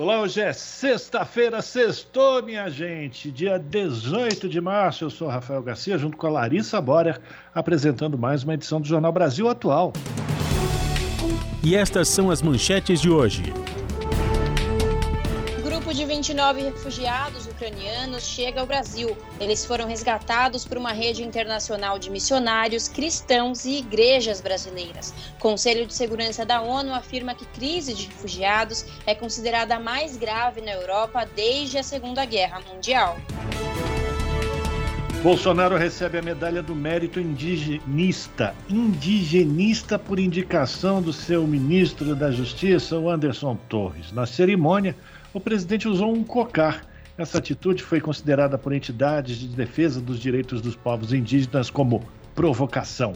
Olá, hoje é sexta-feira, sextou, minha gente, dia 18 de março. Eu sou Rafael Garcia, junto com a Larissa Borer, apresentando mais uma edição do Jornal Brasil Atual. E estas são as manchetes de hoje. Grupo de 29 refugiados ucranianos chega ao Brasil. Eles foram resgatados por uma rede internacional de missionários, cristãos e igrejas brasileiras. O Conselho de Segurança da ONU afirma que crise de refugiados é considerada a mais grave na Europa desde a Segunda Guerra Mundial. Bolsonaro recebe a medalha do mérito indigenista, indigenista por indicação do seu ministro da Justiça, o Anderson Torres. Na cerimônia, o presidente usou um cocar. Essa atitude foi considerada por entidades de defesa dos direitos dos povos indígenas como provocação.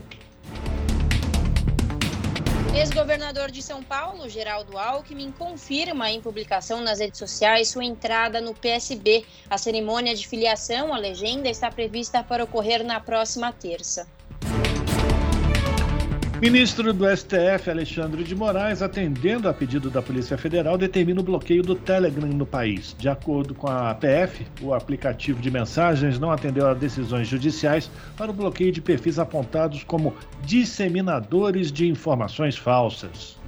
Ex-governador de São Paulo, Geraldo Alckmin, confirma em publicação nas redes sociais sua entrada no PSB. A cerimônia de filiação à legenda está prevista para ocorrer na próxima terça. Ministro do STF, Alexandre de Moraes, atendendo a pedido da Polícia Federal, determina o bloqueio do Telegram no país. De acordo com a PF, o aplicativo de mensagens não atendeu a decisões judiciais para o bloqueio de perfis apontados como disseminadores de informações falsas.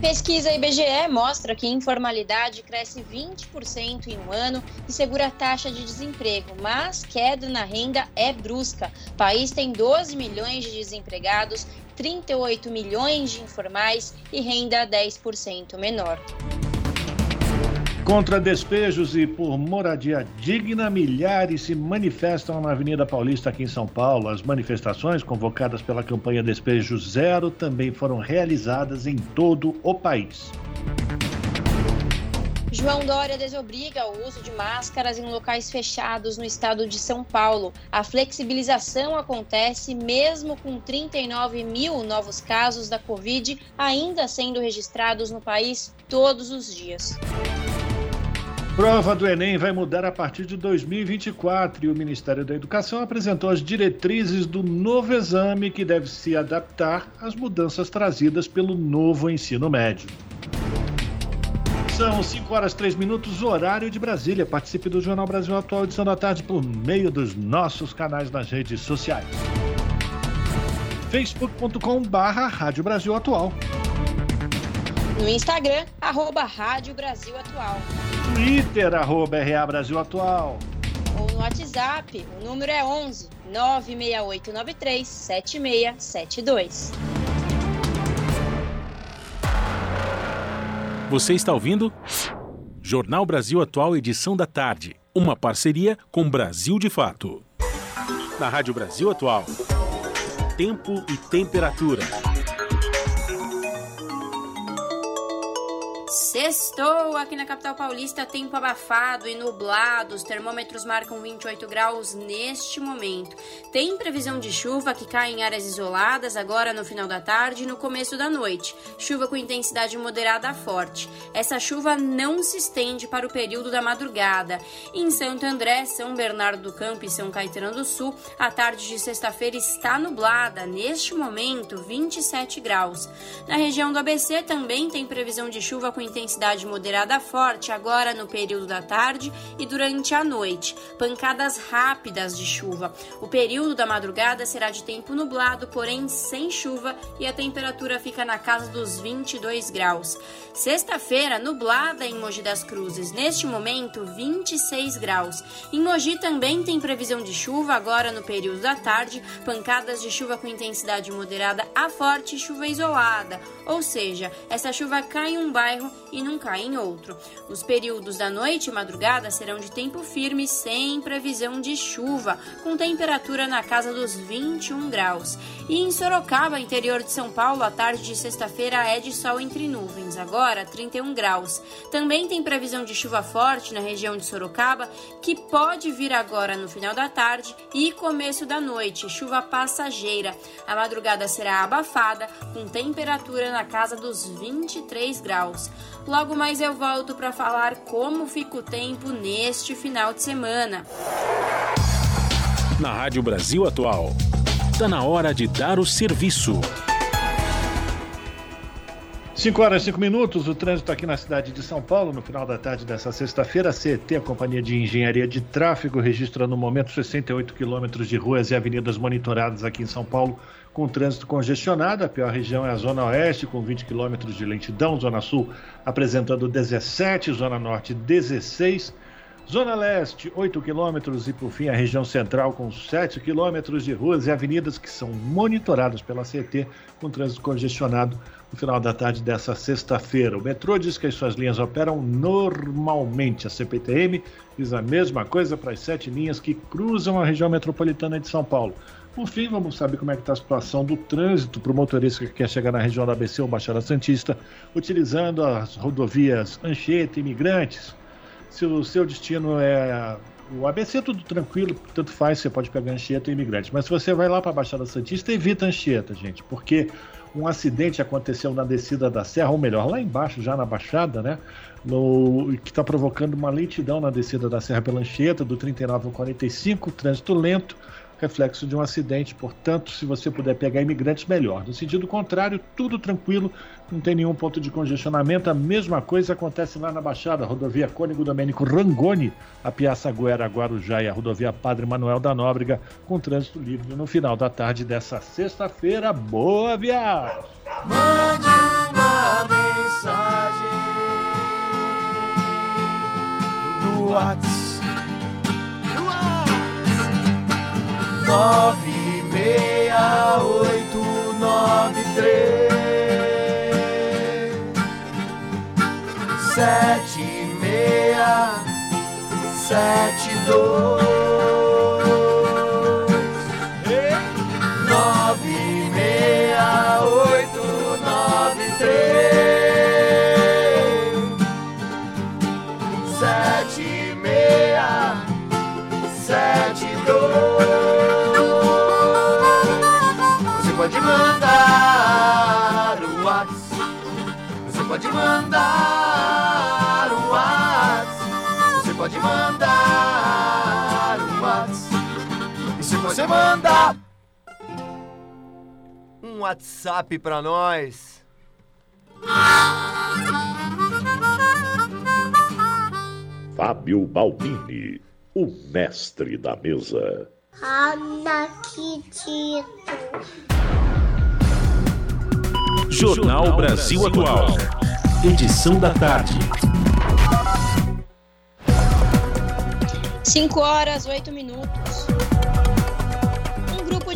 Pesquisa IBGE mostra que informalidade cresce 20% em um ano e segura a taxa de desemprego, mas queda na renda é brusca. O país tem 12 milhões de desempregados, 38 milhões de informais e renda 10% menor. Contra despejos e por moradia digna, milhares se manifestam na Avenida Paulista aqui em São Paulo. As manifestações, convocadas pela campanha Despejo Zero, também foram realizadas em todo o país. João Dória desobriga o uso de máscaras em locais fechados no estado de São Paulo. A flexibilização acontece mesmo com 39 mil novos casos da Covid ainda sendo registrados no país todos os dias. Prova do Enem vai mudar a partir de 2024 e o Ministério da Educação apresentou as diretrizes do novo exame que deve se adaptar às mudanças trazidas pelo novo ensino médio. São 5 horas 3 minutos, horário de Brasília. Participe do Jornal Brasil Atual, edição da tarde, por meio dos nossos canais nas redes sociais. facebook.com barra Rádio Brasil Atual. No Instagram, arroba Rádio Brasil Atual. Twitter, arroba RA Brasil Atual. Ou no WhatsApp, o número é 11 96893 7672. Você está ouvindo? Jornal Brasil Atual, edição da tarde. Uma parceria com Brasil de Fato. Na Rádio Brasil Atual. Tempo e temperatura. Sextou aqui na capital paulista, tempo abafado e nublado. Os termômetros marcam 28 graus neste momento. Tem previsão de chuva que cai em áreas isoladas agora no final da tarde e no começo da noite. Chuva com intensidade moderada a forte. Essa chuva não se estende para o período da madrugada. Em Santo André, São Bernardo do Campo e São Caetano do Sul, a tarde de sexta-feira está nublada. Neste momento, 27 graus. Na região do ABC também tem previsão de chuva com intensidade intensidade moderada forte agora no período da tarde e durante a noite. Pancadas rápidas de chuva. O período da madrugada será de tempo nublado, porém sem chuva, e a temperatura fica na casa dos 22 graus. Sexta-feira, nublada em Mogi das Cruzes. Neste momento, 26 graus. Em Mogi também tem previsão de chuva agora no período da tarde, pancadas de chuva com intensidade moderada a forte chuva isolada. Ou seja, essa chuva cai em um bairro não cai em outro. Os períodos da noite e madrugada serão de tempo firme, sem previsão de chuva, com temperatura na casa dos 21 graus. E em Sorocaba, interior de São Paulo, a tarde de sexta-feira é de sol entre nuvens, agora 31 graus. graus. Também tem previsão de chuva forte na região de Sorocaba, que pode vir agora no final da tarde e começo da noite, chuva passageira. A madrugada será abafada, com temperatura na casa dos 23 graus. Logo mais eu volto para falar como fica o tempo neste final de semana. Na Rádio Brasil Atual, está na hora de dar o serviço. 5 horas e 5 minutos, o trânsito aqui na cidade de São Paulo, no final da tarde dessa sexta-feira, a CET, a Companhia de Engenharia de Tráfego, registra no momento 68 quilômetros de ruas e avenidas monitoradas aqui em São Paulo, com trânsito congestionado. A pior região é a Zona Oeste, com 20 quilômetros de lentidão, Zona Sul apresentando 17, Zona Norte 16 Zona Leste, 8 quilômetros. E, por fim, a região central, com 7 quilômetros de ruas e avenidas que são monitoradas pela CT, com trânsito congestionado no final da tarde dessa sexta-feira. O metrô diz que as suas linhas operam normalmente. A CPTM diz a mesma coisa para as sete linhas que cruzam a região metropolitana de São Paulo. Por fim, vamos saber como é que está a situação do trânsito para o motorista que quer chegar na região da ABC ou Baixada Santista, utilizando as rodovias Anchieta e Imigrantes se o seu destino é o ABC tudo tranquilo, tanto faz, você pode pegar Anchieta e imigrante. Mas se você vai lá para a Baixada Santista, evita Anchieta, gente, porque um acidente aconteceu na descida da serra, ou melhor, lá embaixo, já na Baixada, né? No, que está provocando uma lentidão na descida da serra pela Anchieta, do 39 ao 45, trânsito lento reflexo de um acidente. Portanto, se você puder pegar imigrantes, melhor. No sentido contrário, tudo tranquilo, não tem nenhum ponto de congestionamento. A mesma coisa acontece lá na Baixada, rodovia Cônigo Domênico Rangoni, a Piaça Guera Guarujá e a rodovia Padre Manuel da Nóbrega, com trânsito livre no final da tarde dessa sexta-feira. Boa viagem! Mande uma mensagem no WhatsApp nove meia oito nove três sete meia sete dois nove meia oito nove três sete meia sete dois um WhatsApp pra nós. Fábio Balbini, o mestre da mesa. Anaquitito. Jornal Brasil Atual. Edição da tarde. 5 horas, 8 minutos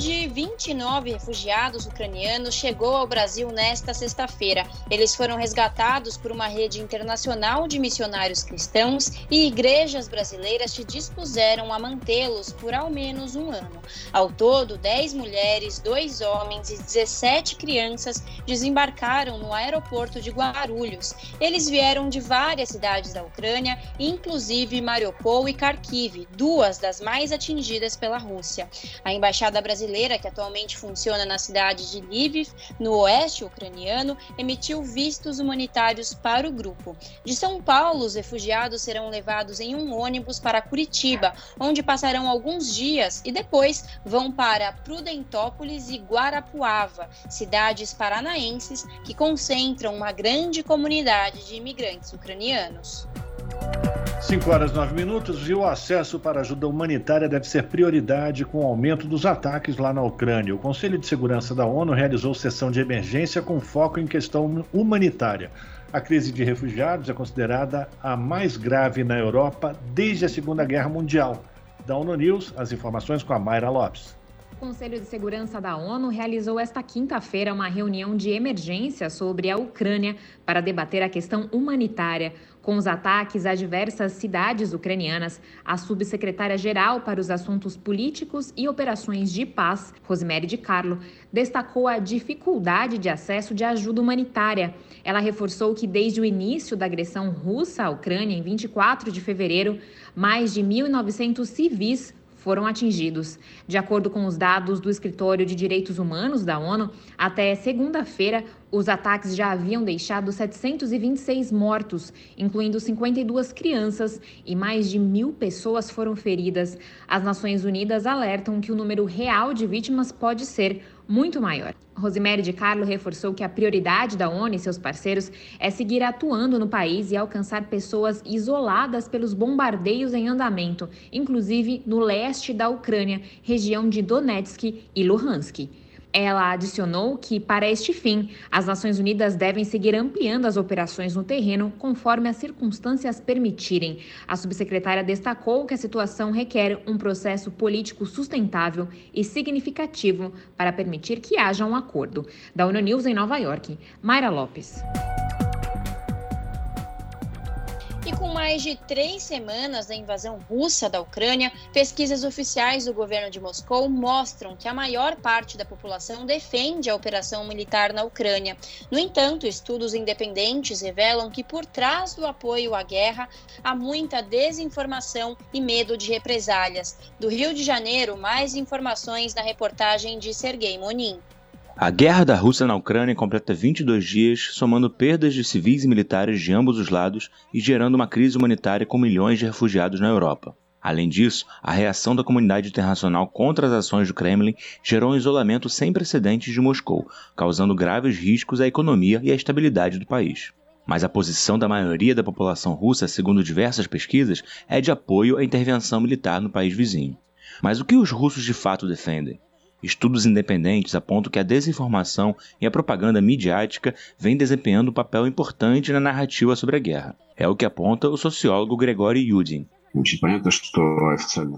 de 29 refugiados ucranianos chegou ao Brasil nesta sexta-feira. Eles foram resgatados por uma rede internacional de missionários cristãos e igrejas brasileiras se dispuseram a mantê-los por ao menos um ano. Ao todo, 10 mulheres, 2 homens e 17 crianças desembarcaram no aeroporto de Guarulhos. Eles vieram de várias cidades da Ucrânia, inclusive Mariupol e Kharkiv, duas das mais atingidas pela Rússia. A embaixada brasileira brasileira, que atualmente funciona na cidade de Lviv, no oeste ucraniano, emitiu vistos humanitários para o grupo. De São Paulo, os refugiados serão levados em um ônibus para Curitiba, onde passarão alguns dias e depois vão para Prudentópolis e Guarapuava, cidades paranaenses que concentram uma grande comunidade de imigrantes ucranianos. 5 horas 9 minutos e o acesso para ajuda humanitária deve ser prioridade com o aumento dos ataques lá na Ucrânia. O Conselho de Segurança da ONU realizou sessão de emergência com foco em questão humanitária. A crise de refugiados é considerada a mais grave na Europa desde a Segunda Guerra Mundial. Da ONU News, as informações com a Mayra Lopes. Conselho de Segurança da ONU realizou esta quinta-feira uma reunião de emergência sobre a Ucrânia para debater a questão humanitária. Com os ataques a diversas cidades ucranianas, a subsecretária-geral para os assuntos políticos e operações de paz, Rosemary de Carlo, destacou a dificuldade de acesso de ajuda humanitária. Ela reforçou que desde o início da agressão russa à Ucrânia, em 24 de fevereiro, mais de 1.900 civis foram atingidos. De acordo com os dados do Escritório de Direitos Humanos da ONU, até segunda-feira, os ataques já haviam deixado 726 mortos, incluindo 52 crianças, e mais de mil pessoas foram feridas. As Nações Unidas alertam que o número real de vítimas pode ser muito maior. Rosemary de Carlo reforçou que a prioridade da ONU e seus parceiros é seguir atuando no país e alcançar pessoas isoladas pelos bombardeios em andamento, inclusive no leste da Ucrânia, região de Donetsk e Luhansk. Ela adicionou que, para este fim, as Nações Unidas devem seguir ampliando as operações no terreno conforme as circunstâncias permitirem. A subsecretária destacou que a situação requer um processo político sustentável e significativo para permitir que haja um acordo. Da ONU News em Nova York, Mayra Lopes. Com mais de três semanas da invasão russa da Ucrânia, pesquisas oficiais do governo de Moscou mostram que a maior parte da população defende a operação militar na Ucrânia. No entanto, estudos independentes revelam que por trás do apoio à guerra há muita desinformação e medo de represálias. Do Rio de Janeiro, mais informações na reportagem de Sergei Monin. A guerra da Rússia na Ucrânia completa 22 dias, somando perdas de civis e militares de ambos os lados e gerando uma crise humanitária com milhões de refugiados na Europa. Além disso, a reação da comunidade internacional contra as ações do Kremlin gerou um isolamento sem precedentes de Moscou, causando graves riscos à economia e à estabilidade do país. Mas a posição da maioria da população russa, segundo diversas pesquisas, é de apoio à intervenção militar no país vizinho. Mas o que os russos de fato defendem? Estudos independentes apontam que a desinformação e a propaganda midiática vêm desempenhando um papel importante na narrativa sobre a guerra. É o que aponta o sociólogo Gregory Yudin.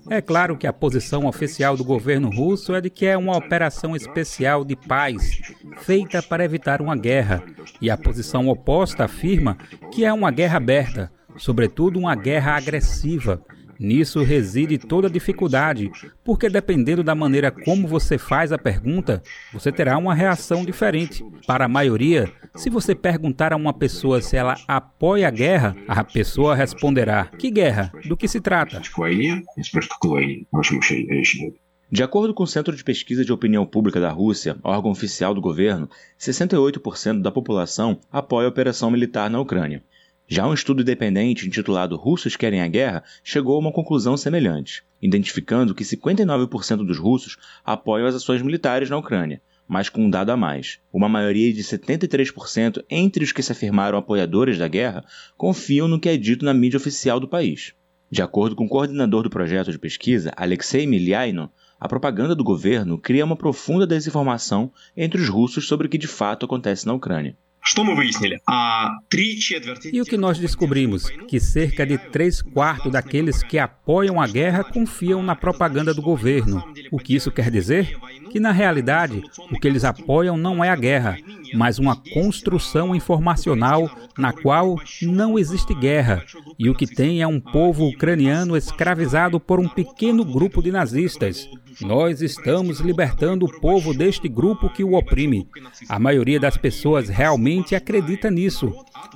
É claro que a posição oficial do governo russo é de que é uma operação especial de paz, feita para evitar uma guerra, e a posição oposta afirma que é uma guerra aberta, sobretudo uma guerra agressiva, Nisso reside toda a dificuldade, porque dependendo da maneira como você faz a pergunta, você terá uma reação diferente. Para a maioria, se você perguntar a uma pessoa se ela apoia a guerra, a pessoa responderá: Que guerra? Do que se trata? De acordo com o Centro de Pesquisa de Opinião Pública da Rússia, órgão oficial do governo, 68% da população apoia a operação militar na Ucrânia. Já um estudo independente intitulado Russos Querem a Guerra chegou a uma conclusão semelhante, identificando que 59% dos russos apoiam as ações militares na Ucrânia, mas com um dado a mais. Uma maioria de 73% entre os que se afirmaram apoiadores da guerra confiam no que é dito na mídia oficial do país. De acordo com o coordenador do projeto de pesquisa, Alexei Milyaino, a propaganda do governo cria uma profunda desinformação entre os russos sobre o que de fato acontece na Ucrânia. E o que nós descobrimos? Que cerca de três quartos daqueles que apoiam a guerra confiam na propaganda do governo. O que isso quer dizer? Que na realidade, o que eles apoiam não é a guerra, mas uma construção informacional na qual não existe guerra. E o que tem é um povo ucraniano escravizado por um pequeno grupo de nazistas. Nós estamos libertando o povo deste grupo que o oprime. A maioria das pessoas realmente acredita nisso.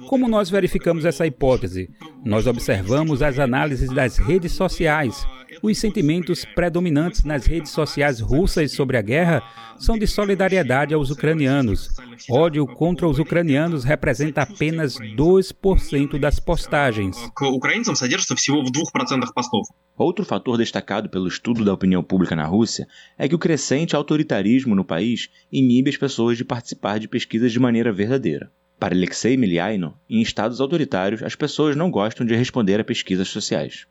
Como nós verificamos essa hipótese? Nós observamos as análises das redes sociais. Os sentimentos predominantes nas redes sociais russas sobre a guerra são de solidariedade aos ucranianos. Ódio contra os ucranianos representa apenas 2% das postagens. Outro fator destacado pelo estudo da opinião pública na Rússia é que o crescente autoritarismo no país inibe as pessoas de participar de pesquisas de maneira verdadeira. Para Alexei Milyaino, em estados autoritários, as pessoas não gostam de responder a pesquisas sociais.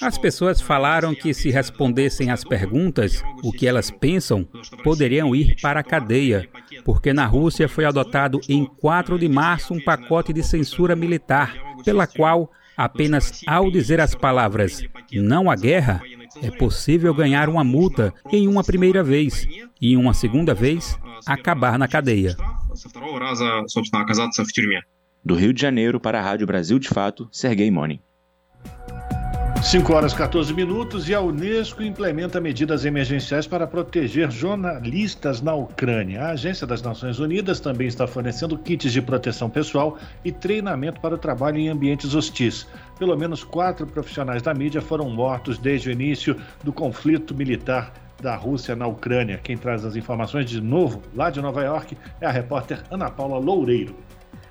As pessoas falaram que se respondessem às perguntas, o que elas pensam, poderiam ir para a cadeia, porque na Rússia foi adotado em 4 de março um pacote de censura militar, pela qual Apenas ao dizer as palavras não à guerra, É possível ganhar uma multa em uma primeira vez e em uma segunda vez acabar na cadeia. Do Rio de Janeiro para a Rádio Brasil de Fato, Sergei Moni. 5 horas 14 minutos e a Unesco implementa medidas emergenciais para proteger jornalistas na Ucrânia. A Agência das Nações Unidas também está fornecendo kits de proteção pessoal e treinamento para o trabalho em ambientes hostis. Pelo menos quatro profissionais da mídia foram mortos desde o início do conflito militar da Rússia na Ucrânia. Quem traz as informações de novo, lá de Nova York, é a repórter Ana Paula Loureiro.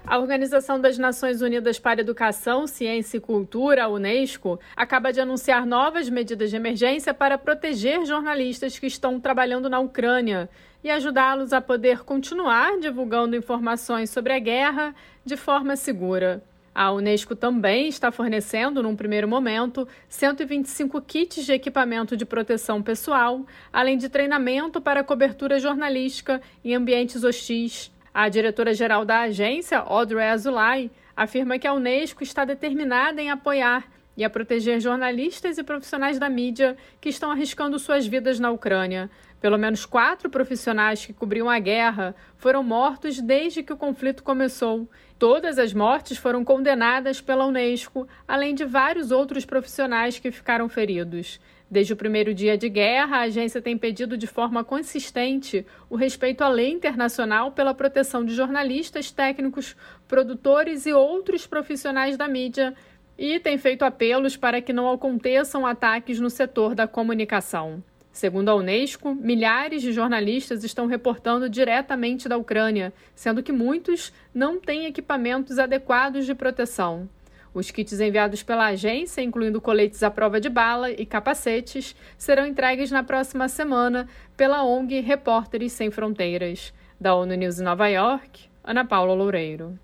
A Organização das Nações Unidas para Educação, Ciência e Cultura, a Unesco, acaba de anunciar novas medidas de emergência para proteger jornalistas que estão trabalhando na Ucrânia e ajudá-los a poder continuar divulgando informações sobre a guerra de forma segura. A Unesco também está fornecendo, num primeiro momento, 125 kits de equipamento de proteção pessoal, além de treinamento para cobertura jornalística em ambientes hostis a diretora-geral da agência, Audrey Azoulay, afirma que a Unesco está determinada em apoiar e a proteger jornalistas e profissionais da mídia que estão arriscando suas vidas na Ucrânia. Pelo menos quatro profissionais que cobriam a guerra foram mortos desde que o conflito começou. Todas as mortes foram condenadas pela Unesco, além de vários outros profissionais que ficaram feridos. Desde o primeiro dia de guerra, a agência tem pedido de forma consistente o respeito à lei internacional pela proteção de jornalistas, técnicos, produtores e outros profissionais da mídia e tem feito apelos para que não aconteçam ataques no setor da comunicação. Segundo a Unesco, milhares de jornalistas estão reportando diretamente da Ucrânia, sendo que muitos não têm equipamentos adequados de proteção. Os kits enviados pela agência, incluindo coletes à prova de bala e capacetes, serão entregues na próxima semana pela ONG Repórteres Sem Fronteiras. Da ONU News em Nova York, Ana Paula Loureiro.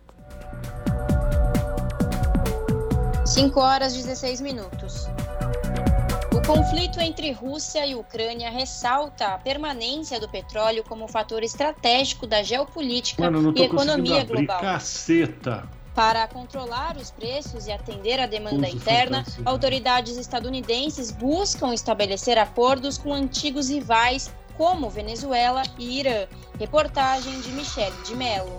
5 horas e 16 minutos. O conflito entre Rússia e Ucrânia ressalta a permanência do petróleo como fator estratégico da geopolítica Mano, e economia global. Caceta. Para controlar os preços e atender à demanda interna, autoridades estadunidenses buscam estabelecer acordos com antigos rivais como Venezuela e Irã. Reportagem de Michele de Mello.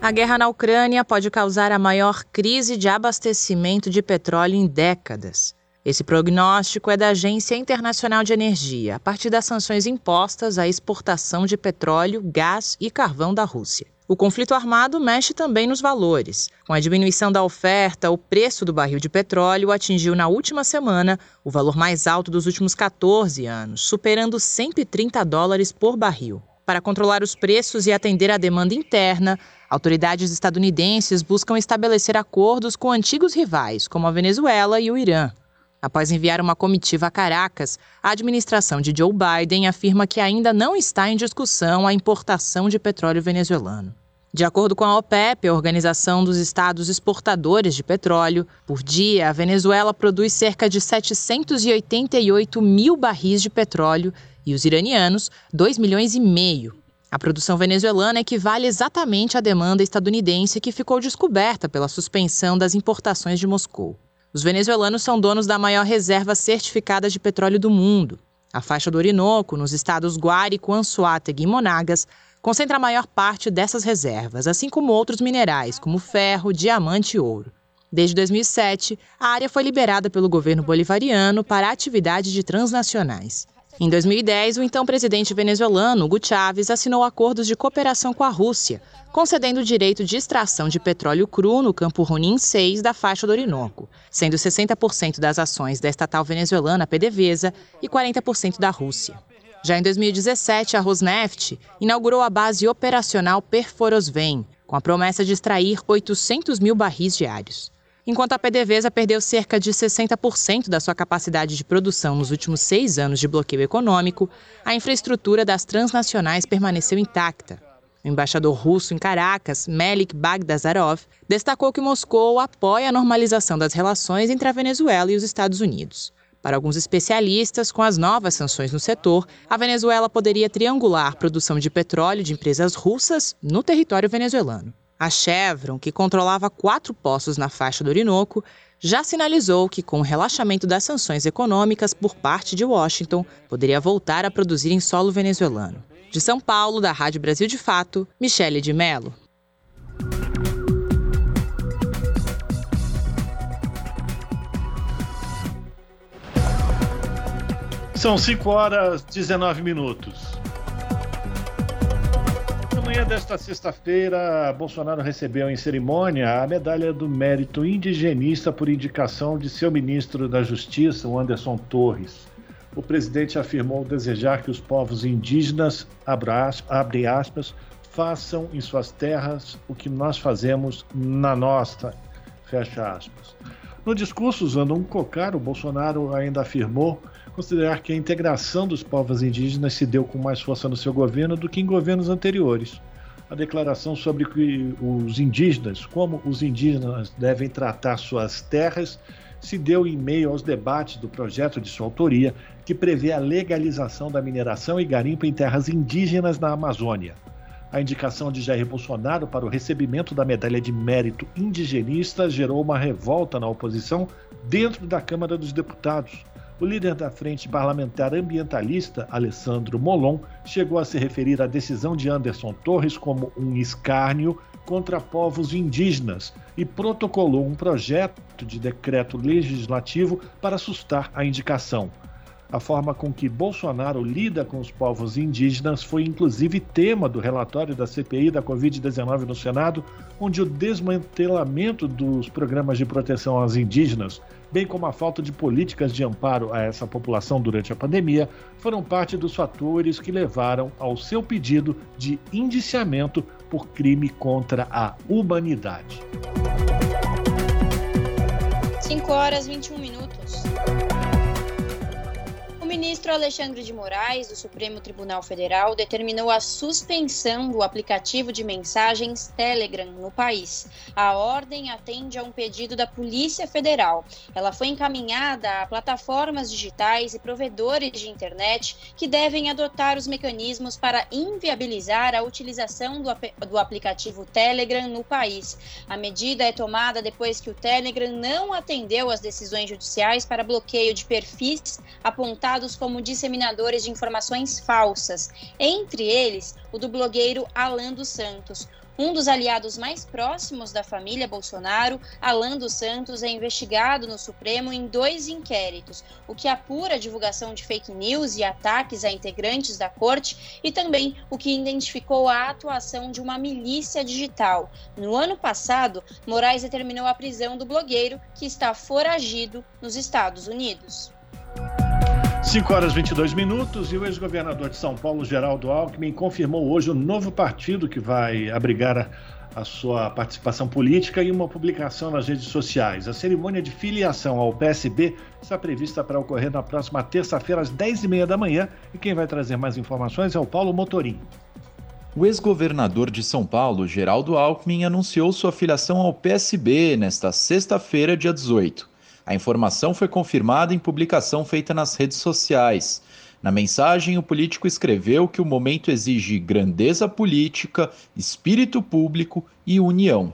A guerra na Ucrânia pode causar a maior crise de abastecimento de petróleo em décadas. Esse prognóstico é da Agência Internacional de Energia, a partir das sanções impostas à exportação de petróleo, gás e carvão da Rússia. O conflito armado mexe também nos valores. Com a diminuição da oferta, o preço do barril de petróleo atingiu na última semana o valor mais alto dos últimos 14 anos, superando 130 dólares por barril. Para controlar os preços e atender à demanda interna, autoridades estadunidenses buscam estabelecer acordos com antigos rivais, como a Venezuela e o Irã. Após enviar uma comitiva a Caracas, a administração de Joe Biden afirma que ainda não está em discussão a importação de petróleo venezuelano. De acordo com a OPEP, a Organização dos Estados Exportadores de Petróleo, por dia a Venezuela produz cerca de 788 mil barris de petróleo e os iranianos 2 milhões e meio. A produção venezuelana equivale exatamente à demanda estadunidense que ficou descoberta pela suspensão das importações de Moscou. Os venezuelanos são donos da maior reserva certificada de petróleo do mundo. A faixa do Orinoco, nos estados Guárico, Anzoátegui e Monagas, concentra a maior parte dessas reservas, assim como outros minerais, como ferro, diamante e ouro. Desde 2007, a área foi liberada pelo governo bolivariano para atividades de transnacionais. Em 2010, o então presidente venezuelano, Hugo Chávez, assinou acordos de cooperação com a Rússia, concedendo o direito de extração de petróleo cru no campo Ronin 6 da faixa do Orinoco, sendo 60% das ações da estatal venezuelana PDVSA e 40% da Rússia. Já em 2017, a Rosneft inaugurou a base operacional Perforosvem, com a promessa de extrair 800 mil barris diários. Enquanto a PDVSA perdeu cerca de 60% da sua capacidade de produção nos últimos seis anos de bloqueio econômico, a infraestrutura das transnacionais permaneceu intacta. O embaixador russo em Caracas, Melik Bagdazarov, destacou que Moscou apoia a normalização das relações entre a Venezuela e os Estados Unidos. Para alguns especialistas, com as novas sanções no setor, a Venezuela poderia triangular produção de petróleo de empresas russas no território venezuelano. A Chevron, que controlava quatro poços na faixa do Orinoco, já sinalizou que, com o relaxamento das sanções econômicas por parte de Washington, poderia voltar a produzir em solo venezuelano. De São Paulo, da Rádio Brasil de Fato, Michele de Mello. São 5 horas 19 minutos. Manhã desta sexta-feira, Bolsonaro recebeu em cerimônia a medalha do mérito indigenista por indicação de seu ministro da Justiça, Anderson Torres. O presidente afirmou desejar que os povos indígenas, abre aspas, façam em suas terras o que nós fazemos na nossa, fecha aspas. No discurso, usando um cocar, o Bolsonaro ainda afirmou considerar que a integração dos povos indígenas se deu com mais força no seu governo do que em governos anteriores. A declaração sobre que os indígenas, como os indígenas devem tratar suas terras, se deu em meio aos debates do projeto de sua autoria, que prevê a legalização da mineração e garimpo em terras indígenas na Amazônia. A indicação de Jair Bolsonaro para o recebimento da medalha de mérito indigenista gerou uma revolta na oposição dentro da Câmara dos Deputados. O líder da Frente Parlamentar Ambientalista, Alessandro Molon, chegou a se referir à decisão de Anderson Torres como um escárnio contra povos indígenas e protocolou um projeto de decreto legislativo para assustar a indicação. A forma com que Bolsonaro lida com os povos indígenas foi inclusive tema do relatório da CPI da Covid-19 no Senado, onde o desmantelamento dos programas de proteção aos indígenas, bem como a falta de políticas de amparo a essa população durante a pandemia, foram parte dos fatores que levaram ao seu pedido de indiciamento por crime contra a humanidade. 5 horas 21 minutos ministro Alexandre de Moraes, do Supremo Tribunal Federal, determinou a suspensão do aplicativo de mensagens Telegram no país. A ordem atende a um pedido da Polícia Federal. Ela foi encaminhada a plataformas digitais e provedores de internet que devem adotar os mecanismos para inviabilizar a utilização do, do aplicativo Telegram no país. A medida é tomada depois que o Telegram não atendeu às decisões judiciais para bloqueio de perfis apontados como disseminadores de informações falsas, entre eles o do blogueiro Alan dos Santos. Um dos aliados mais próximos da família Bolsonaro, Alan dos Santos, é investigado no Supremo em dois inquéritos, o que apura a divulgação de fake news e ataques a integrantes da corte e também o que identificou a atuação de uma milícia digital. No ano passado, Moraes determinou a prisão do blogueiro, que está foragido nos Estados Unidos. 5 horas 22 minutos e o ex-governador de São Paulo, Geraldo Alckmin, confirmou hoje o novo partido que vai abrigar a, a, sua participação política em uma publicação nas redes sociais. A cerimônia de filiação ao PSB está prevista para ocorrer na próxima terça-feira, às 10h30 da manhã. E quem vai trazer mais informações é o Paulo Motorim. O ex-governador de São Paulo, Geraldo Alckmin, anunciou sua filiação ao PSB nesta sexta-feira, dia 18. A informação foi confirmada em publicação feita nas redes sociais. Na mensagem, o político escreveu que o momento exige grandeza política, espírito público e união.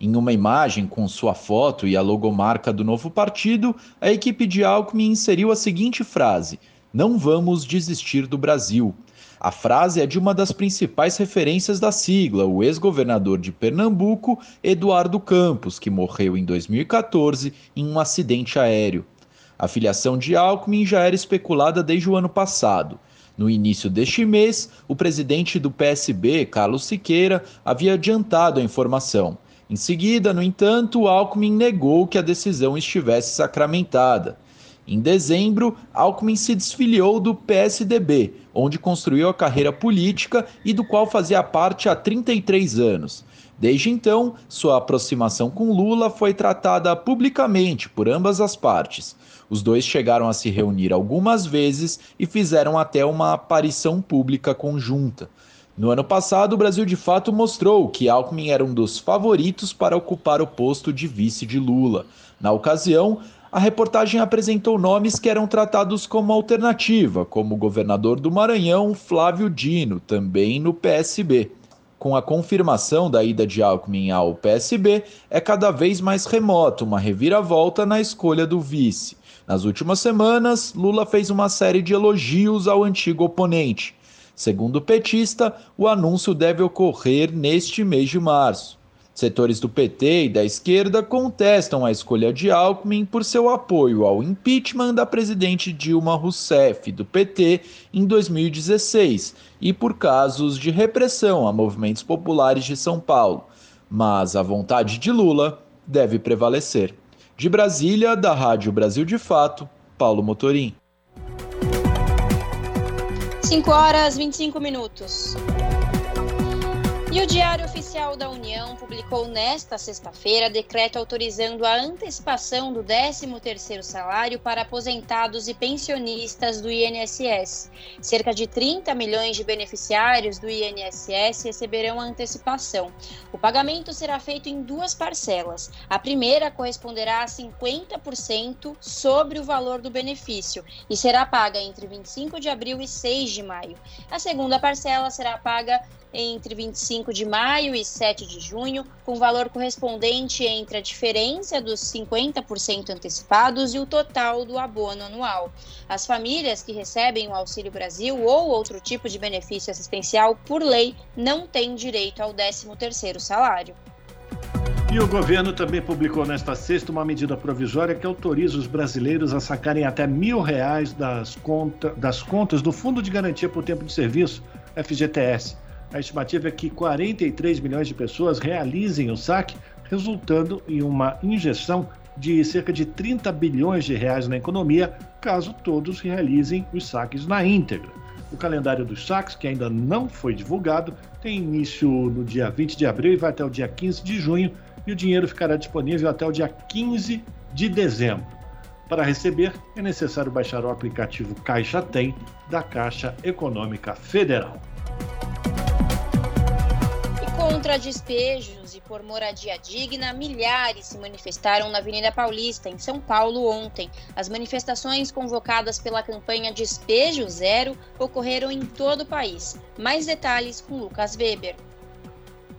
Em uma imagem com sua foto e a logomarca do novo partido, a equipe de Alckmin inseriu a seguinte frase: Não vamos desistir do Brasil. A frase é de uma das principais referências da sigla, o ex-governador de Pernambuco, Eduardo Campos, que morreu em 2014 em um acidente aéreo. A filiação de Alckmin já era especulada desde o ano passado. No início deste mês, o presidente do PSB, Carlos Siqueira, havia adiantado a informação. Em seguida, no entanto, Alckmin negou que a decisão estivesse sacramentada. Em dezembro, Alckmin se desfiliou do PSDB, onde construiu a carreira política e do qual fazia parte há 33 anos. Desde então, sua aproximação com Lula foi tratada publicamente por ambas as partes. Os dois chegaram a se reunir algumas vezes e fizeram até uma aparição pública conjunta. No ano passado, o Brasil de fato mostrou que Alckmin era um dos favoritos para ocupar o posto de vice de Lula. Na ocasião, a reportagem apresentou nomes que eram tratados como alternativa, como o governador do Maranhão, Flávio Dino, também no PSB. com a confirmação da ida de Alckmin ao PSB, é cada vez mais remoto uma reviravolta na escolha do vice. Nas últimas semanas, Lula fez uma série de elogios ao antigo oponente. Segundo o petista, o anúncio deve ocorrer neste mês de março. Setores do PT e da esquerda contestam a escolha de Alckmin por seu apoio ao impeachment da presidente Dilma Rousseff, do PT, em 2016, e por casos de repressão a movimentos populares de São Paulo. Mas a vontade de Lula deve prevalecer. De Brasília, da Rádio Brasil de Fato, Paulo Motorim. 5 horas 25 minutos. E o Diário Oficial da União publicou nesta sexta-feira decreto autorizando a antecipação do 13º salário para aposentados e pensionistas do INSS. Cerca de 30 milhões de beneficiários do INSS receberão a antecipação. O pagamento será feito em duas parcelas. A primeira corresponderá a 50% sobre o valor do benefício e será paga entre 25 de abril e 6 de maio. A segunda parcela será paga entre 25 de maio e 7 de junho, com valor correspondente entre a diferença dos 50% antecipados e o total do abono anual. As famílias que recebem o Auxílio Brasil ou outro tipo de benefício assistencial, por lei, não têm direito ao 13º salário. E o governo também publicou nesta sexta uma medida provisória que autoriza os brasileiros a sacarem até mil reais das, conta, das contas do Fundo de Garantia por Tempo de Serviço, FGTS a estimativa é que 43 milhões de pessoas realizem o saque, resultando em uma injeção de cerca de 30 bilhões de reais na economia, caso todos realizem os saques na íntegra. O calendário dos saques, que ainda não foi divulgado, tem início no dia 20 de abril e vai até o dia 15 de junho, e o dinheiro ficará disponível até o dia 15 de dezembro. Para receber, é necessário baixar o aplicativo Caixa Tem da Caixa Econômica Federal. Contra despejos e por moradia digna, milhares se manifestaram na Avenida Paulista, em São Paulo, ontem. As manifestações convocadas pela campanha Despejo Zero ocorreram em todo o país. Mais detalhes com Lucas Weber.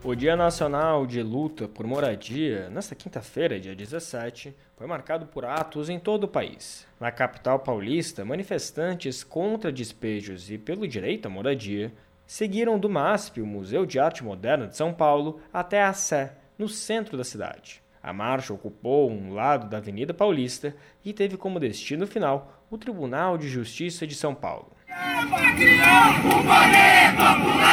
O Dia Nacional de Luta por Moradia, nesta quinta-feira, dia 17, foi marcado por atos em todo o país. Na capital paulista, manifestantes contra despejos e pelo direito à moradia seguiram do MASP, o Museu de Arte Moderna de São Paulo, até a Sé, no centro da cidade. A marcha ocupou um lado da Avenida Paulista e teve como destino final o Tribunal de Justiça de São Paulo. A luta é pra valer!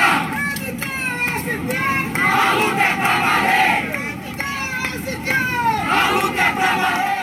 A luta é pra valer!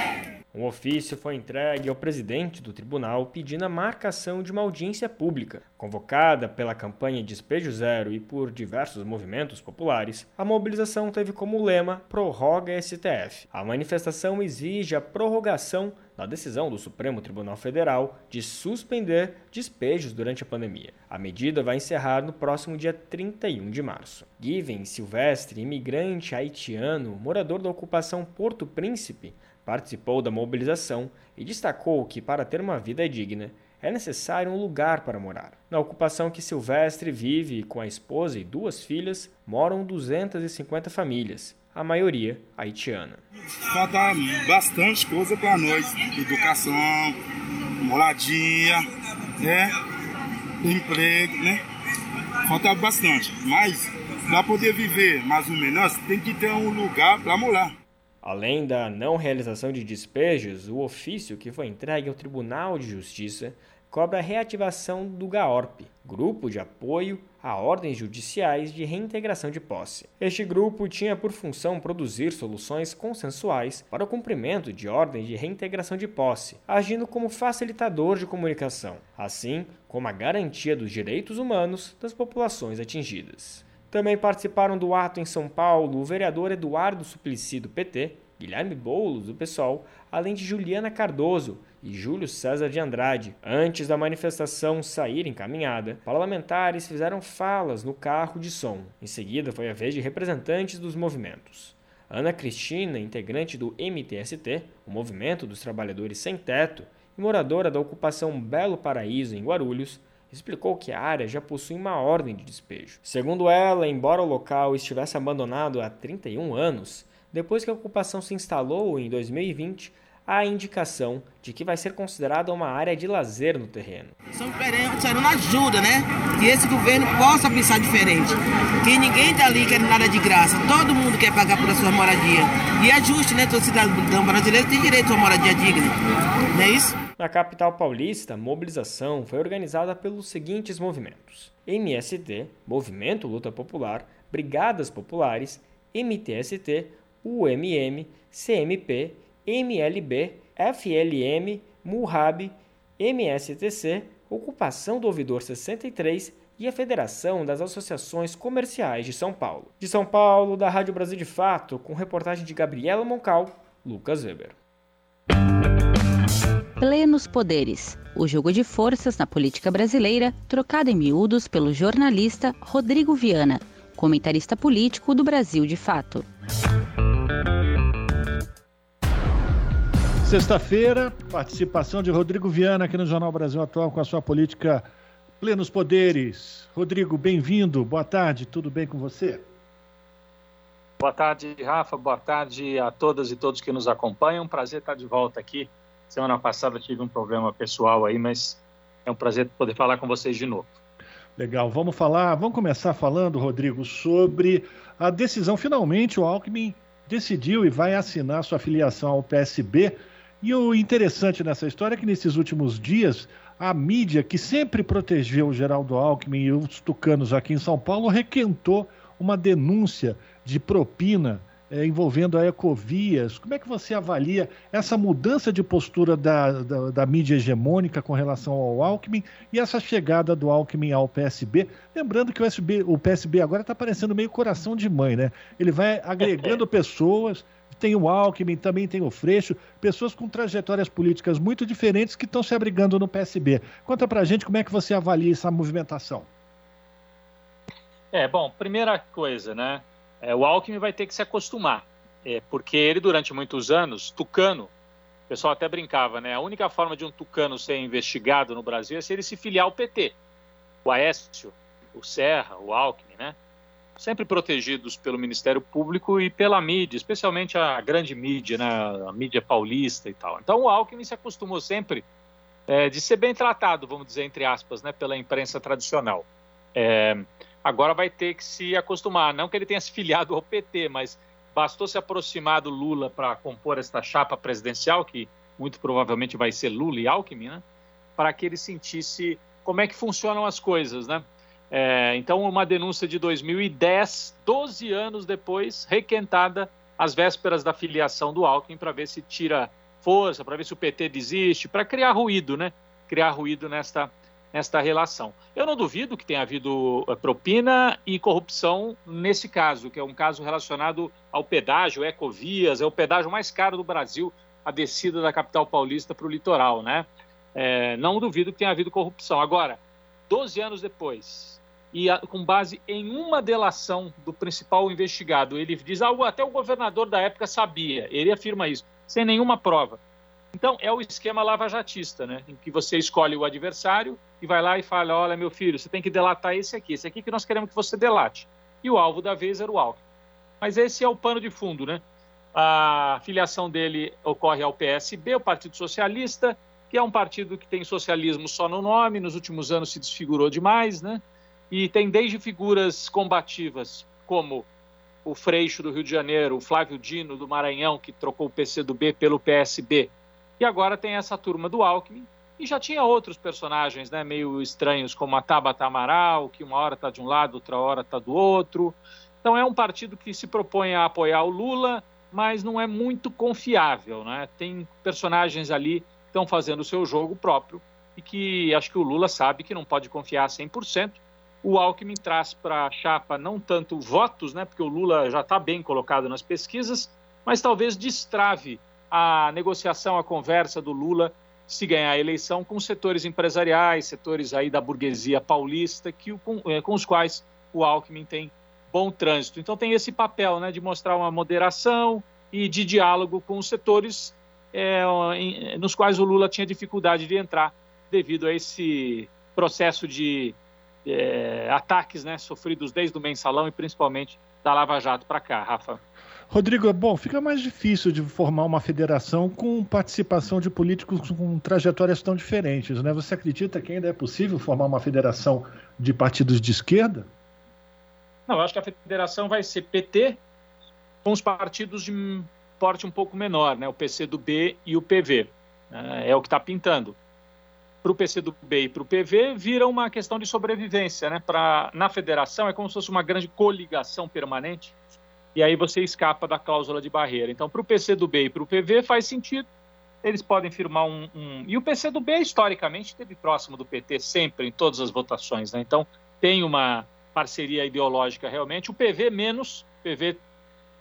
Um ofício foi entregue ao presidente do tribunal pedindo a marcação de uma audiência pública. Convocada pela campanha Despejo Zero e por diversos movimentos populares, a mobilização teve como lema Prorroga STF. A manifestação exige a prorrogação da decisão do Supremo Tribunal Federal de suspender despejos durante a pandemia. A medida vai encerrar no próximo dia 31 de março. Given Silvestre, imigrante haitiano, morador da ocupação Porto Príncipe, Participou da mobilização e destacou que, para ter uma vida digna, é necessário um lugar para morar. Na ocupação que Silvestre vive com a esposa e duas filhas, moram 250 famílias, a maioria haitiana. Falta bastante coisa para nós: educação, moradia, né? emprego, né? Falta bastante, mas para poder viver mais ou menos, tem que ter um lugar para morar. Além da não realização de despejos, o ofício que foi entregue ao Tribunal de Justiça cobra a reativação do GAORP, Grupo de Apoio a Ordens Judiciais de Reintegração de Posse. Este grupo tinha por função produzir soluções consensuais para o cumprimento de ordens de reintegração de posse, agindo como facilitador de comunicação, assim como a garantia dos direitos humanos das populações atingidas. Também participaram do ato em São Paulo o vereador Eduardo Suplicy, do PT, Guilherme Boulos, do PSOL, além de Juliana Cardoso e Júlio César de Andrade. Antes da manifestação sair encaminhada, parlamentares fizeram falas no carro de som. Em seguida, foi a vez de representantes dos movimentos. Ana Cristina, integrante do MTST, o Movimento dos Trabalhadores Sem Teto, e moradora da ocupação Belo Paraíso, em Guarulhos, explicou que a área já possui uma ordem de despejo. Segundo ela, embora o local estivesse abandonado há 31 anos, depois que a ocupação se instalou em 2020, há indicação de que vai ser considerada uma área de lazer no terreno. São esperando ajuda, né? Que esse governo possa pensar diferente. Que ninguém está ali querendo nada de graça. Todo mundo quer pagar por sua moradia. E é justo, né? Todo cidadão brasileiro tem direito a uma moradia digna. Não é isso? Na capital paulista, a mobilização foi organizada pelos seguintes movimentos: MST, Movimento Luta Popular, Brigadas Populares, MTST, UMM, CMP MLB, FLM, MURAB, MSTC, Ocupação do Ouvidor 63 e a Federação das Associações Comerciais de São Paulo. De São Paulo, da Rádio Brasil de Fato, com reportagem de Gabriela Moncal, Lucas Weber. Plenos Poderes. O jogo de forças na política brasileira, trocado em miúdos pelo jornalista Rodrigo Viana, comentarista político do Brasil de Fato. Sexta-feira, participação de Rodrigo Viana aqui no Jornal Brasil Atual com a sua política Plenos Poderes. Rodrigo, bem-vindo. Boa tarde, tudo bem com você? Boa tarde, Rafa. Boa tarde a todas e todos que nos acompanham. Prazer estar de volta aqui. Semana passada tive um problema pessoal aí, mas é um prazer poder falar com vocês de novo. Legal, vamos falar, vamos começar falando, Rodrigo, sobre a decisão. Finalmente, o Alckmin decidiu e vai assinar sua filiação ao PSB e o interessante nessa história é que nesses últimos dias, a mídia, que sempre protegeu o Geraldo Alckmin e os tucanos aqui em São Paulo, requentou uma denúncia de propina é, envolvendo a Ecovias. Como é que você avalia essa mudança de postura da, da, da, mídia hegemônica com relação ao Alckmin e essa chegada do Alckmin ao PSB? Lembrando que o, SB, o PSB agora está parecendo meio coração de mãe, né? Ele vai agregando pessoas tem o Alckmin, também tem o Freixo, pessoas com trajetórias políticas muito diferentes que estão se abrigando no PSB. Conta pra gente como é que você avalia essa movimentação. É, bom, primeira coisa, né? É, o Alckmin vai ter que se acostumar, é, porque ele, durante muitos anos, tucano, o pessoal até brincava, né? A única forma de um tucano ser investigado no Brasil é se ele se filiar ao PT. O Aécio, o Serra, o Alckmin, né? sempre protegidos pelo Ministério Público e pela mídia, especialmente a grande mídia, né, a mídia paulista e tal. Então o Alckmin se acostumou sempre é, de ser bem tratado, vamos dizer, entre aspas, né, pela imprensa tradicional. É, agora vai ter que se acostumar, não que ele tenha se filiado ao PT, mas bastou se aproximar do Lula para compor esta chapa presidencial, que muito provavelmente vai ser Lula e Alckmin, né, para que ele sentisse como é que funcionam as coisas, né? É, então, uma denúncia de 2010, 12 anos depois, requentada às vésperas da filiação do Alckmin, para ver se tira força, para ver se o PT desiste, para criar ruído, né? Criar ruído nesta, nesta relação. Eu não duvido que tenha havido é, propina e corrupção nesse caso, que é um caso relacionado ao pedágio, Ecovias, é o pedágio mais caro do Brasil, a descida da capital paulista para o litoral, né? É, não duvido que tenha havido corrupção. Agora, 12 anos depois, e a, com base em uma delação do principal investigado. Ele diz algo até o governador da época sabia, ele afirma isso, sem nenhuma prova. Então, é o esquema lavajatista, né? em que você escolhe o adversário e vai lá e fala: olha, meu filho, você tem que delatar esse aqui, esse aqui que nós queremos que você delate. E o alvo da vez era o Alckmin. Mas esse é o pano de fundo, né? A filiação dele ocorre ao PSB, o Partido Socialista, que é um partido que tem socialismo só no nome, nos últimos anos se desfigurou demais, né? E tem desde figuras combativas, como o Freixo do Rio de Janeiro, o Flávio Dino do Maranhão, que trocou o PCdoB pelo PSB. E agora tem essa turma do Alckmin. E já tinha outros personagens né, meio estranhos, como a Tabata Amaral, que uma hora está de um lado, outra hora está do outro. Então é um partido que se propõe a apoiar o Lula, mas não é muito confiável. Né? Tem personagens ali que estão fazendo o seu jogo próprio e que acho que o Lula sabe que não pode confiar 100%. O Alckmin traz para a chapa não tanto votos, né, porque o Lula já está bem colocado nas pesquisas, mas talvez destrave a negociação, a conversa do Lula se ganhar a eleição com setores empresariais, setores aí da burguesia paulista, que, com, é, com os quais o Alckmin tem bom trânsito. Então tem esse papel né, de mostrar uma moderação e de diálogo com os setores é, em, nos quais o Lula tinha dificuldade de entrar devido a esse processo de é, ataques né, sofridos desde o mensalão e principalmente da Lava Jato para cá, Rafa. Rodrigo, é bom, fica mais difícil de formar uma federação com participação de políticos com trajetórias tão diferentes, né? Você acredita que ainda é possível formar uma federação de partidos de esquerda? Não, eu acho que a federação vai ser PT com os partidos de porte um pouco menor, né? O PCdoB e o PV. É, é o que está pintando. Para o PCdoB e para o PV, vira uma questão de sobrevivência, né? Pra, na federação é como se fosse uma grande coligação permanente e aí você escapa da cláusula de barreira. Então, para o PCdoB e para o PV faz sentido, eles podem firmar um, um, E o PCdoB, historicamente, esteve próximo do PT sempre, em todas as votações. Né? Então, tem uma parceria ideológica realmente. O PV menos, PV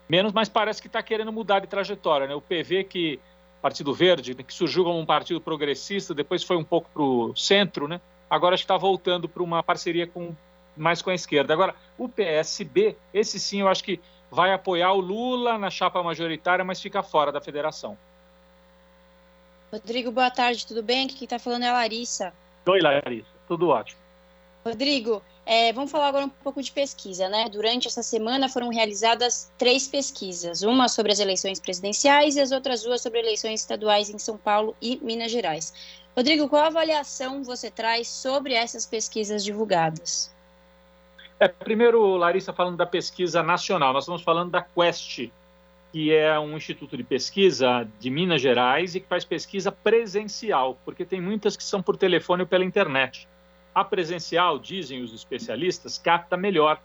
menos, mas parece que está querendo mudar de trajetória. Né? O PV, que Partido Verde, que surgiu como um partido progressista, depois foi um pouco para o centro, né? agora está voltando para uma parceria com mais com a esquerda. Agora, o PSB, esse sim, eu acho que vai apoiar o Lula na chapa majoritária, mas fica fora da federação. Rodrigo, boa tarde, tudo bem? Aqui quem está falando é a Larissa. Oi, Larissa, tudo ótimo. Rodrigo, é, vamos falar agora um pouco de pesquisa, né? Durante essa semana foram realizadas três pesquisas, uma sobre as eleições presidenciais e as outras duas sobre eleições estaduais em São Paulo e Minas Gerais. Rodrigo, qual avaliação você traz sobre essas pesquisas divulgadas? É, primeiro, Larissa, falando da pesquisa nacional, nós estamos falando da Quest, que é um instituto de pesquisa de Minas Gerais e que faz pesquisa presencial, porque tem muitas que são por telefone ou pela internet. A presencial, dizem os especialistas, capta melhor,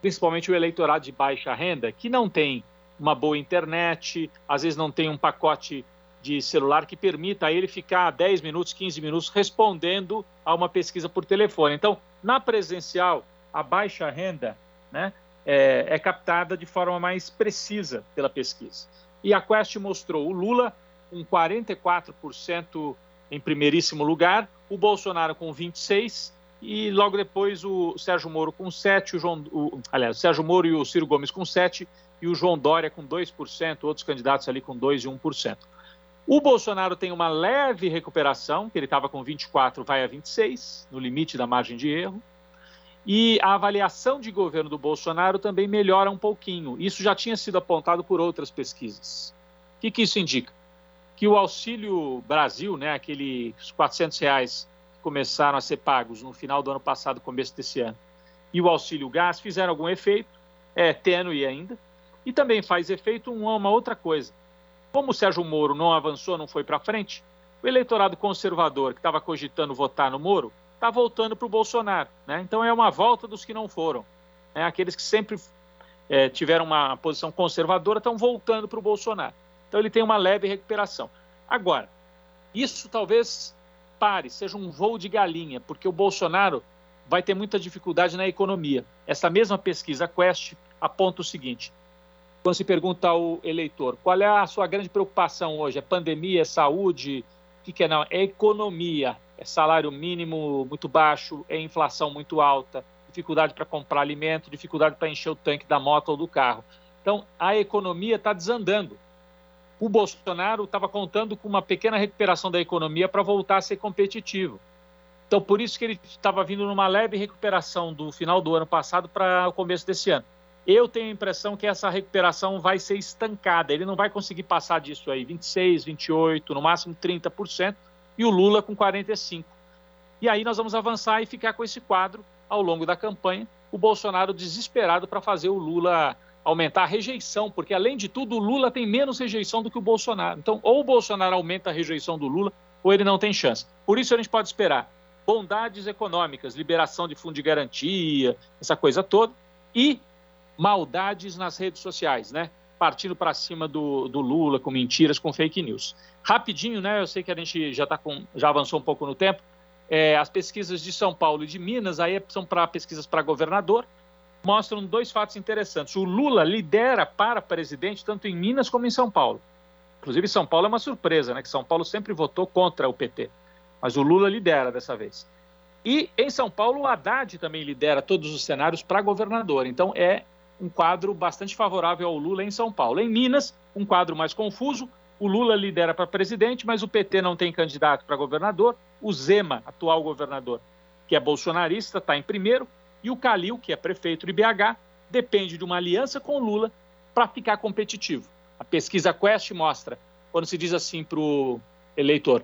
principalmente o eleitorado de baixa renda, que não tem uma boa internet, às vezes não tem um pacote de celular que permita a ele ficar 10 minutos, 15 minutos respondendo a uma pesquisa por telefone. Então, na presencial, a baixa renda né, é, é, captada de forma mais precisa pela pesquisa. E a Quest mostrou o Lula com 44% em primeiríssimo lugar, o Bolsonaro com 26% e logo depois o Sérgio Moro com 7%, o João, o, aliás, o Sérgio Moro e o Ciro Gomes com 7% e o João Dória com 2%, outros candidatos ali com 2% e 1%. O Bolsonaro tem uma leve recuperação, que ele estava com 24, vai a 26, no limite da margem de erro. E a avaliação de governo do Bolsonaro também melhora um pouquinho. Isso já tinha sido apontado por outras pesquisas. O que, que isso indica? Que o Auxílio Brasil, né, aqueles 400 reais que começaram a ser pagos no final do ano passado, começo desse ano, e o Auxílio Gás fizeram algum efeito, é tênue ainda, e também faz efeito uma outra coisa. Como o Sérgio Moro não avançou, não foi para frente, o eleitorado conservador que estava cogitando votar no Moro está voltando para o Bolsonaro. Né? Então é uma volta dos que não foram. Né? Aqueles que sempre é, tiveram uma posição conservadora estão voltando para o Bolsonaro. Então ele tem uma leve recuperação. Agora, isso talvez pare, seja um voo de galinha, porque o Bolsonaro vai ter muita dificuldade na economia. Essa mesma pesquisa Quest aponta o seguinte: quando se pergunta ao eleitor qual é a sua grande preocupação hoje, é pandemia, é saúde, o que, que é não? É economia é salário mínimo muito baixo, é inflação muito alta, dificuldade para comprar alimento, dificuldade para encher o tanque da moto ou do carro. Então, a economia está desandando. O Bolsonaro estava contando com uma pequena recuperação da economia para voltar a ser competitivo. Então, por isso que ele estava vindo numa leve recuperação do final do ano passado para o começo desse ano. Eu tenho a impressão que essa recuperação vai ser estancada. Ele não vai conseguir passar disso aí, 26, 28, no máximo 30%, e o Lula com 45. E aí nós vamos avançar e ficar com esse quadro ao longo da campanha. O Bolsonaro desesperado para fazer o Lula aumentar a rejeição, porque além de tudo o Lula tem menos rejeição do que o Bolsonaro. Então, ou o Bolsonaro aumenta a rejeição do Lula, ou ele não tem chance. Por isso a gente pode esperar bondades econômicas, liberação de fundo de garantia, essa coisa toda, e maldades nas redes sociais, né? Partindo para cima do, do, Lula com mentiras, com fake news. Rapidinho, né? Eu sei que a gente já tá com, já avançou um pouco no tempo. É, as pesquisas de São Paulo e de Minas, aí são para pesquisas para governador, mostram dois fatos interessantes. O Lula lidera para presidente tanto em Minas como em São Paulo. Inclusive, São Paulo é uma surpresa, né? Que São Paulo sempre votou contra o PT. Mas o Lula lidera dessa vez. E em São Paulo, o Haddad também lidera todos os cenários para governador. Então, é um quadro bastante favorável ao Lula em São Paulo. Em Minas, um quadro mais confuso. O Lula lidera para presidente, mas o PT não tem candidato para governador. O Zema, atual governador, que é bolsonarista, está em primeiro, e o Calil, que é prefeito de BH, depende de uma aliança com Lula para ficar competitivo. A pesquisa Quest mostra, quando se diz assim para o eleitor,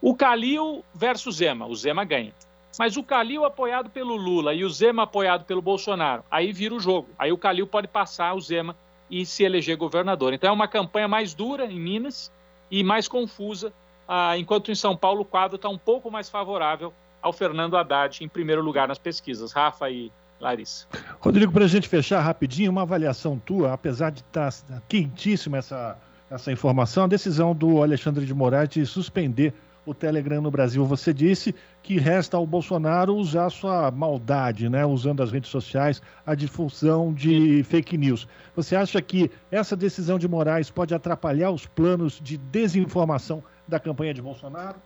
o Calil versus Zema, o Zema ganha. Mas o Calil apoiado pelo Lula e o Zema apoiado pelo Bolsonaro, aí vira o jogo. Aí o Calil pode passar o Zema e se eleger governador. Então é uma campanha mais dura em Minas e mais confusa, ah, enquanto em São Paulo o quadro está um pouco mais favorável ao Fernando Haddad em primeiro lugar nas pesquisas. Rafa e Larissa. Rodrigo, para a gente fechar rapidinho, uma avaliação tua, apesar de estar tá quentíssima essa, essa informação, a decisão do Alexandre de Moraes de suspender o Telegram no Brasil. Você disse que resta ao Bolsonaro usar sua maldade, né, usando as redes sociais, a difusão de fake news. Você acha que essa decisão de Moraes pode atrapalhar os planos de desinformação da campanha de Bolsonaro?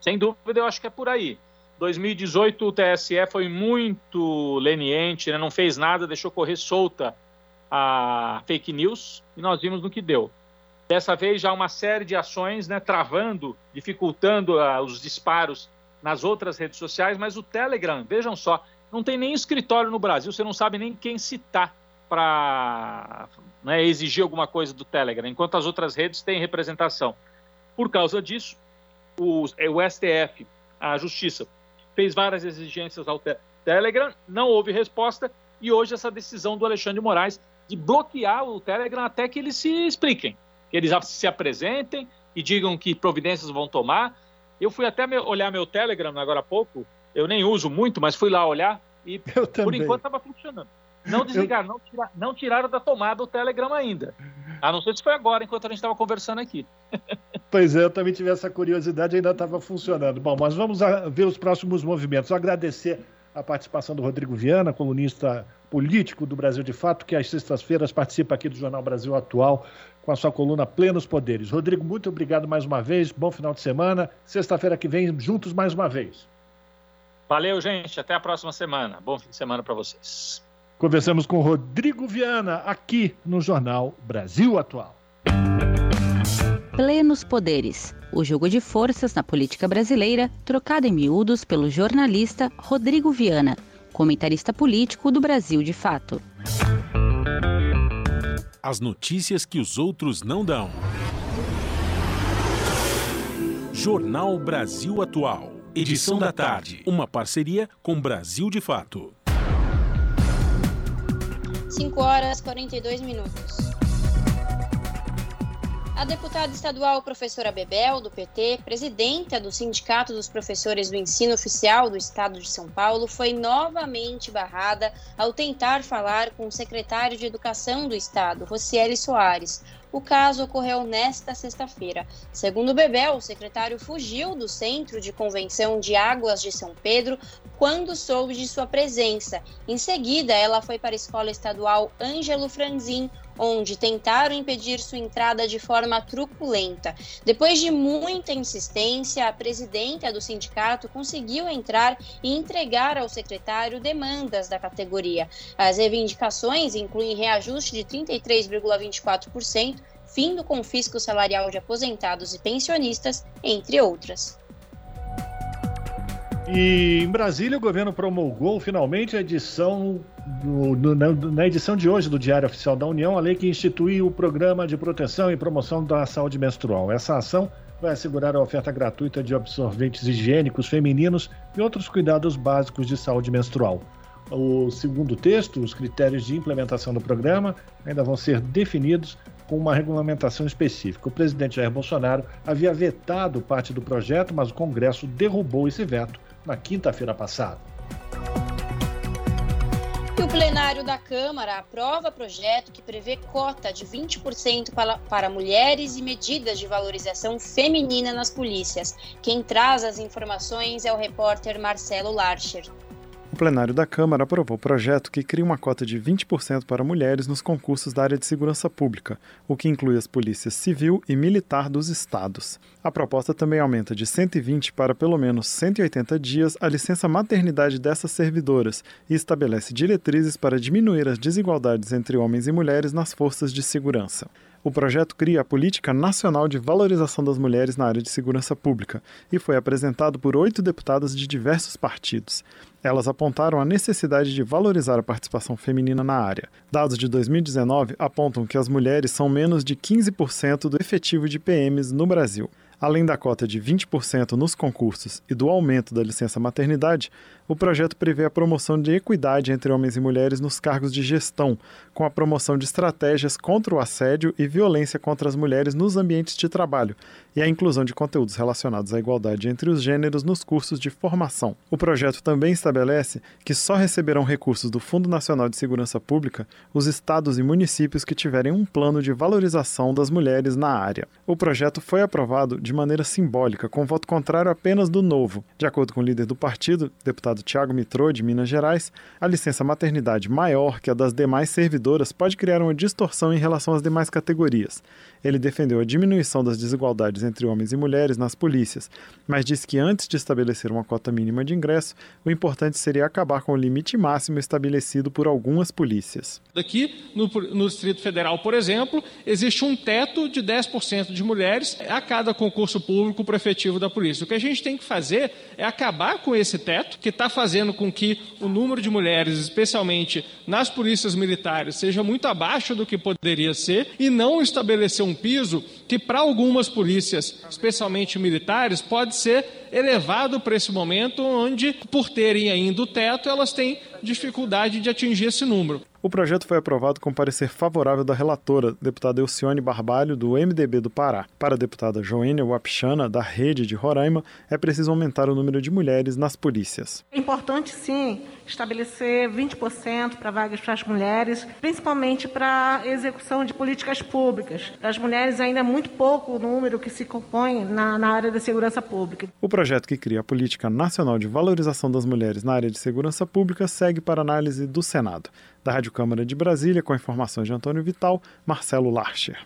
Sem dúvida, eu acho que é por aí. 2018 o TSE foi muito leniente, né, não fez nada, deixou correr solta a fake news e nós vimos no que deu. Dessa vez já uma série de ações, né, travando, dificultando uh, os disparos nas outras redes sociais, mas o Telegram, vejam só, não tem nem escritório no Brasil, você não sabe nem quem citar para né, exigir alguma coisa do Telegram, enquanto as outras redes têm representação. Por causa disso, o, o STF, a Justiça, fez várias exigências ao te Telegram, não houve resposta, e hoje essa decisão do Alexandre Moraes de bloquear o Telegram até que eles se expliquem que eles se apresentem e digam que providências vão tomar. Eu fui até olhar meu Telegram agora há pouco, eu nem uso muito, mas fui lá olhar e por enquanto estava funcionando. Não desligaram, eu... não, tiraram, não tiraram da tomada o Telegram ainda. A não ser se foi agora, enquanto a gente estava conversando aqui. Pois é, eu também tive essa curiosidade, ainda estava funcionando. Bom, mas vamos ver os próximos movimentos. Agradecer a participação do Rodrigo Viana, colunista político do Brasil de Fato, que às sextas-feiras participa aqui do Jornal Brasil Atual com a sua coluna Plenos Poderes. Rodrigo, muito obrigado mais uma vez, bom final de semana. Sexta-feira que vem, juntos mais uma vez. Valeu, gente. Até a próxima semana. Bom fim de semana para vocês. Conversamos com Rodrigo Viana, aqui no Jornal Brasil Atual. Plenos Poderes. O jogo de forças na política brasileira, trocado em miúdos pelo jornalista Rodrigo Viana, comentarista político do Brasil de Fato. As notícias que os outros não dão. Jornal Brasil Atual. Edição da tarde. Uma parceria com Brasil de Fato. 5 horas 42 minutos. A deputada estadual professora Bebel, do PT, presidenta do Sindicato dos Professores do Ensino Oficial do Estado de São Paulo, foi novamente barrada ao tentar falar com o secretário de Educação do Estado, Rocieli Soares, o caso ocorreu nesta sexta-feira. Segundo Bebel, o secretário fugiu do Centro de Convenção de Águas de São Pedro quando soube de sua presença. Em seguida, ela foi para a Escola Estadual Ângelo Franzin, onde tentaram impedir sua entrada de forma truculenta. Depois de muita insistência, a presidenta do sindicato conseguiu entrar e entregar ao secretário demandas da categoria. As reivindicações incluem reajuste de 33,24%, fim do confisco salarial de aposentados e pensionistas, entre outras. E em Brasília, o governo promulgou finalmente a edição do, do, na, na, edição de hoje do Diário Oficial da União, a lei que institui o Programa de Proteção e Promoção da Saúde Menstrual. Essa ação vai assegurar a oferta gratuita de absorventes higiênicos femininos e outros cuidados básicos de saúde menstrual. O segundo texto, os critérios de implementação do programa ainda vão ser definidos com uma regulamentação específica. O presidente Jair Bolsonaro havia vetado parte do projeto, mas o Congresso derrubou esse veto na quinta-feira passada. E o plenário da Câmara aprova projeto que prevê cota de 20% para, para mulheres e medidas de valorização feminina nas polícias. Quem traz as informações é o repórter Marcelo Larcher. O plenário da Câmara aprovou o projeto que cria uma cota de 20% para mulheres nos concursos da área de segurança pública, o que inclui as polícias civil e militar dos estados. A proposta também aumenta de 120 para pelo menos 180 dias a licença maternidade dessas servidoras e estabelece diretrizes para diminuir as desigualdades entre homens e mulheres nas forças de segurança. O projeto cria a Política Nacional de Valorização das Mulheres na área de segurança pública e foi apresentado por oito deputadas de diversos partidos. Elas apontaram a necessidade de valorizar a participação feminina na área. Dados de 2019 apontam que as mulheres são menos de 15% do efetivo de PMs no Brasil. Além da cota de 20% nos concursos e do aumento da licença maternidade, o projeto prevê a promoção de equidade entre homens e mulheres nos cargos de gestão, com a promoção de estratégias contra o assédio e violência contra as mulheres nos ambientes de trabalho e a inclusão de conteúdos relacionados à igualdade entre os gêneros nos cursos de formação. O projeto também estabelece que só receberão recursos do Fundo Nacional de Segurança Pública os estados e municípios que tiverem um plano de valorização das mulheres na área. O projeto foi aprovado de maneira simbólica, com voto contrário apenas do Novo. De acordo com o líder do partido, deputado Tiago Mitrô, de Minas Gerais, a licença maternidade maior que a das demais servidoras pode criar uma distorção em relação às demais categorias. Ele defendeu a diminuição das desigualdades entre homens e mulheres nas polícias, mas disse que antes de estabelecer uma cota mínima de ingresso, o importante seria acabar com o limite máximo estabelecido por algumas polícias. Aqui no, no Distrito Federal, por exemplo, existe um teto de 10% de mulheres a cada concurso público prefetivo da polícia. O que a gente tem que fazer é acabar com esse teto, que está fazendo com que o número de mulheres, especialmente nas polícias militares, seja muito abaixo do que poderia ser, e não estabelecer um piso que, para algumas polícias, especialmente militares, pode ser elevado para esse momento onde, por terem ainda o teto, elas têm dificuldade de atingir esse número. O projeto foi aprovado com parecer favorável da relatora, deputada Elcione Barbalho, do MDB do Pará. Para a deputada Joênia Wapichana, da Rede de Roraima, é preciso aumentar o número de mulheres nas polícias. É importante, sim, estabelecer 20% para vagas para as mulheres, principalmente para a execução de políticas públicas. As mulheres ainda é muito pouco o número que se compõe na, na área da segurança pública. O projeto que cria a Política Nacional de Valorização das Mulheres na área de segurança pública segue para análise do Senado. Da Rádio Câmara de Brasília, com informações de Antônio Vital, Marcelo Larcher.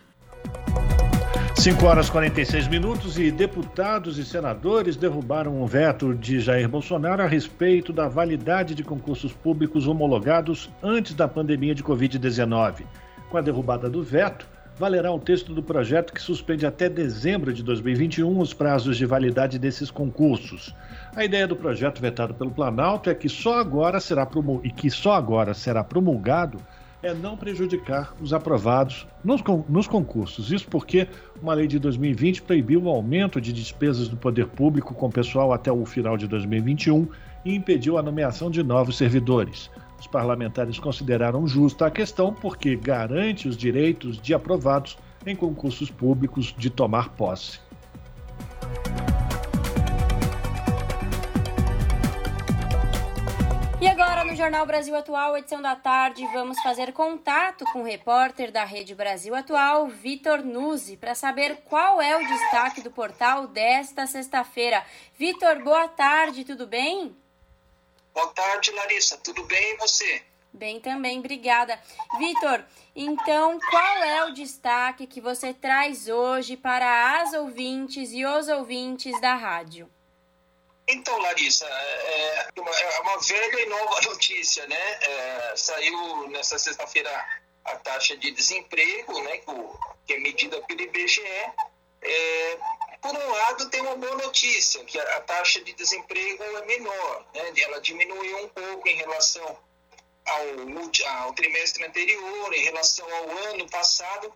5 horas e 46 minutos e deputados e senadores derrubaram o veto de Jair Bolsonaro a respeito da validade de concursos públicos homologados antes da pandemia de Covid-19. Com a derrubada do veto, valerá o texto do projeto que suspende até dezembro de 2021 os prazos de validade desses concursos. A ideia do projeto vetado pelo Planalto é que só agora será e que só agora será promulgado é não prejudicar os aprovados nos, nos, concursos. Isso porque uma lei de 2020 proibiu o aumento de despesas do poder público com pessoal até o final de 2021 e impediu a nomeação de novos servidores. Os parlamentares consideraram justa a questão porque garante os direitos de aprovados em concursos públicos de tomar posse. E agora, no Jornal Brasil Atual, edição da tarde, vamos fazer contato com o repórter da Rede Brasil Atual, Vitor Nuzzi, para saber qual é o destaque do portal desta sexta-feira. Vitor, boa tarde, tudo bem? Boa tarde, Larissa. Tudo bem e você? Bem também, obrigada. Vitor, então qual é o destaque que você traz hoje para as ouvintes e os ouvintes da rádio? Então, Larissa, é uma, é uma velha e nova notícia, né? É, saiu nessa sexta-feira a taxa de desemprego, né, que é medida pelo IBGE. É, por um lado, tem uma boa notícia, que a, a taxa de desemprego é menor, né? ela diminuiu um pouco em relação ao, ao trimestre anterior, em relação ao ano passado.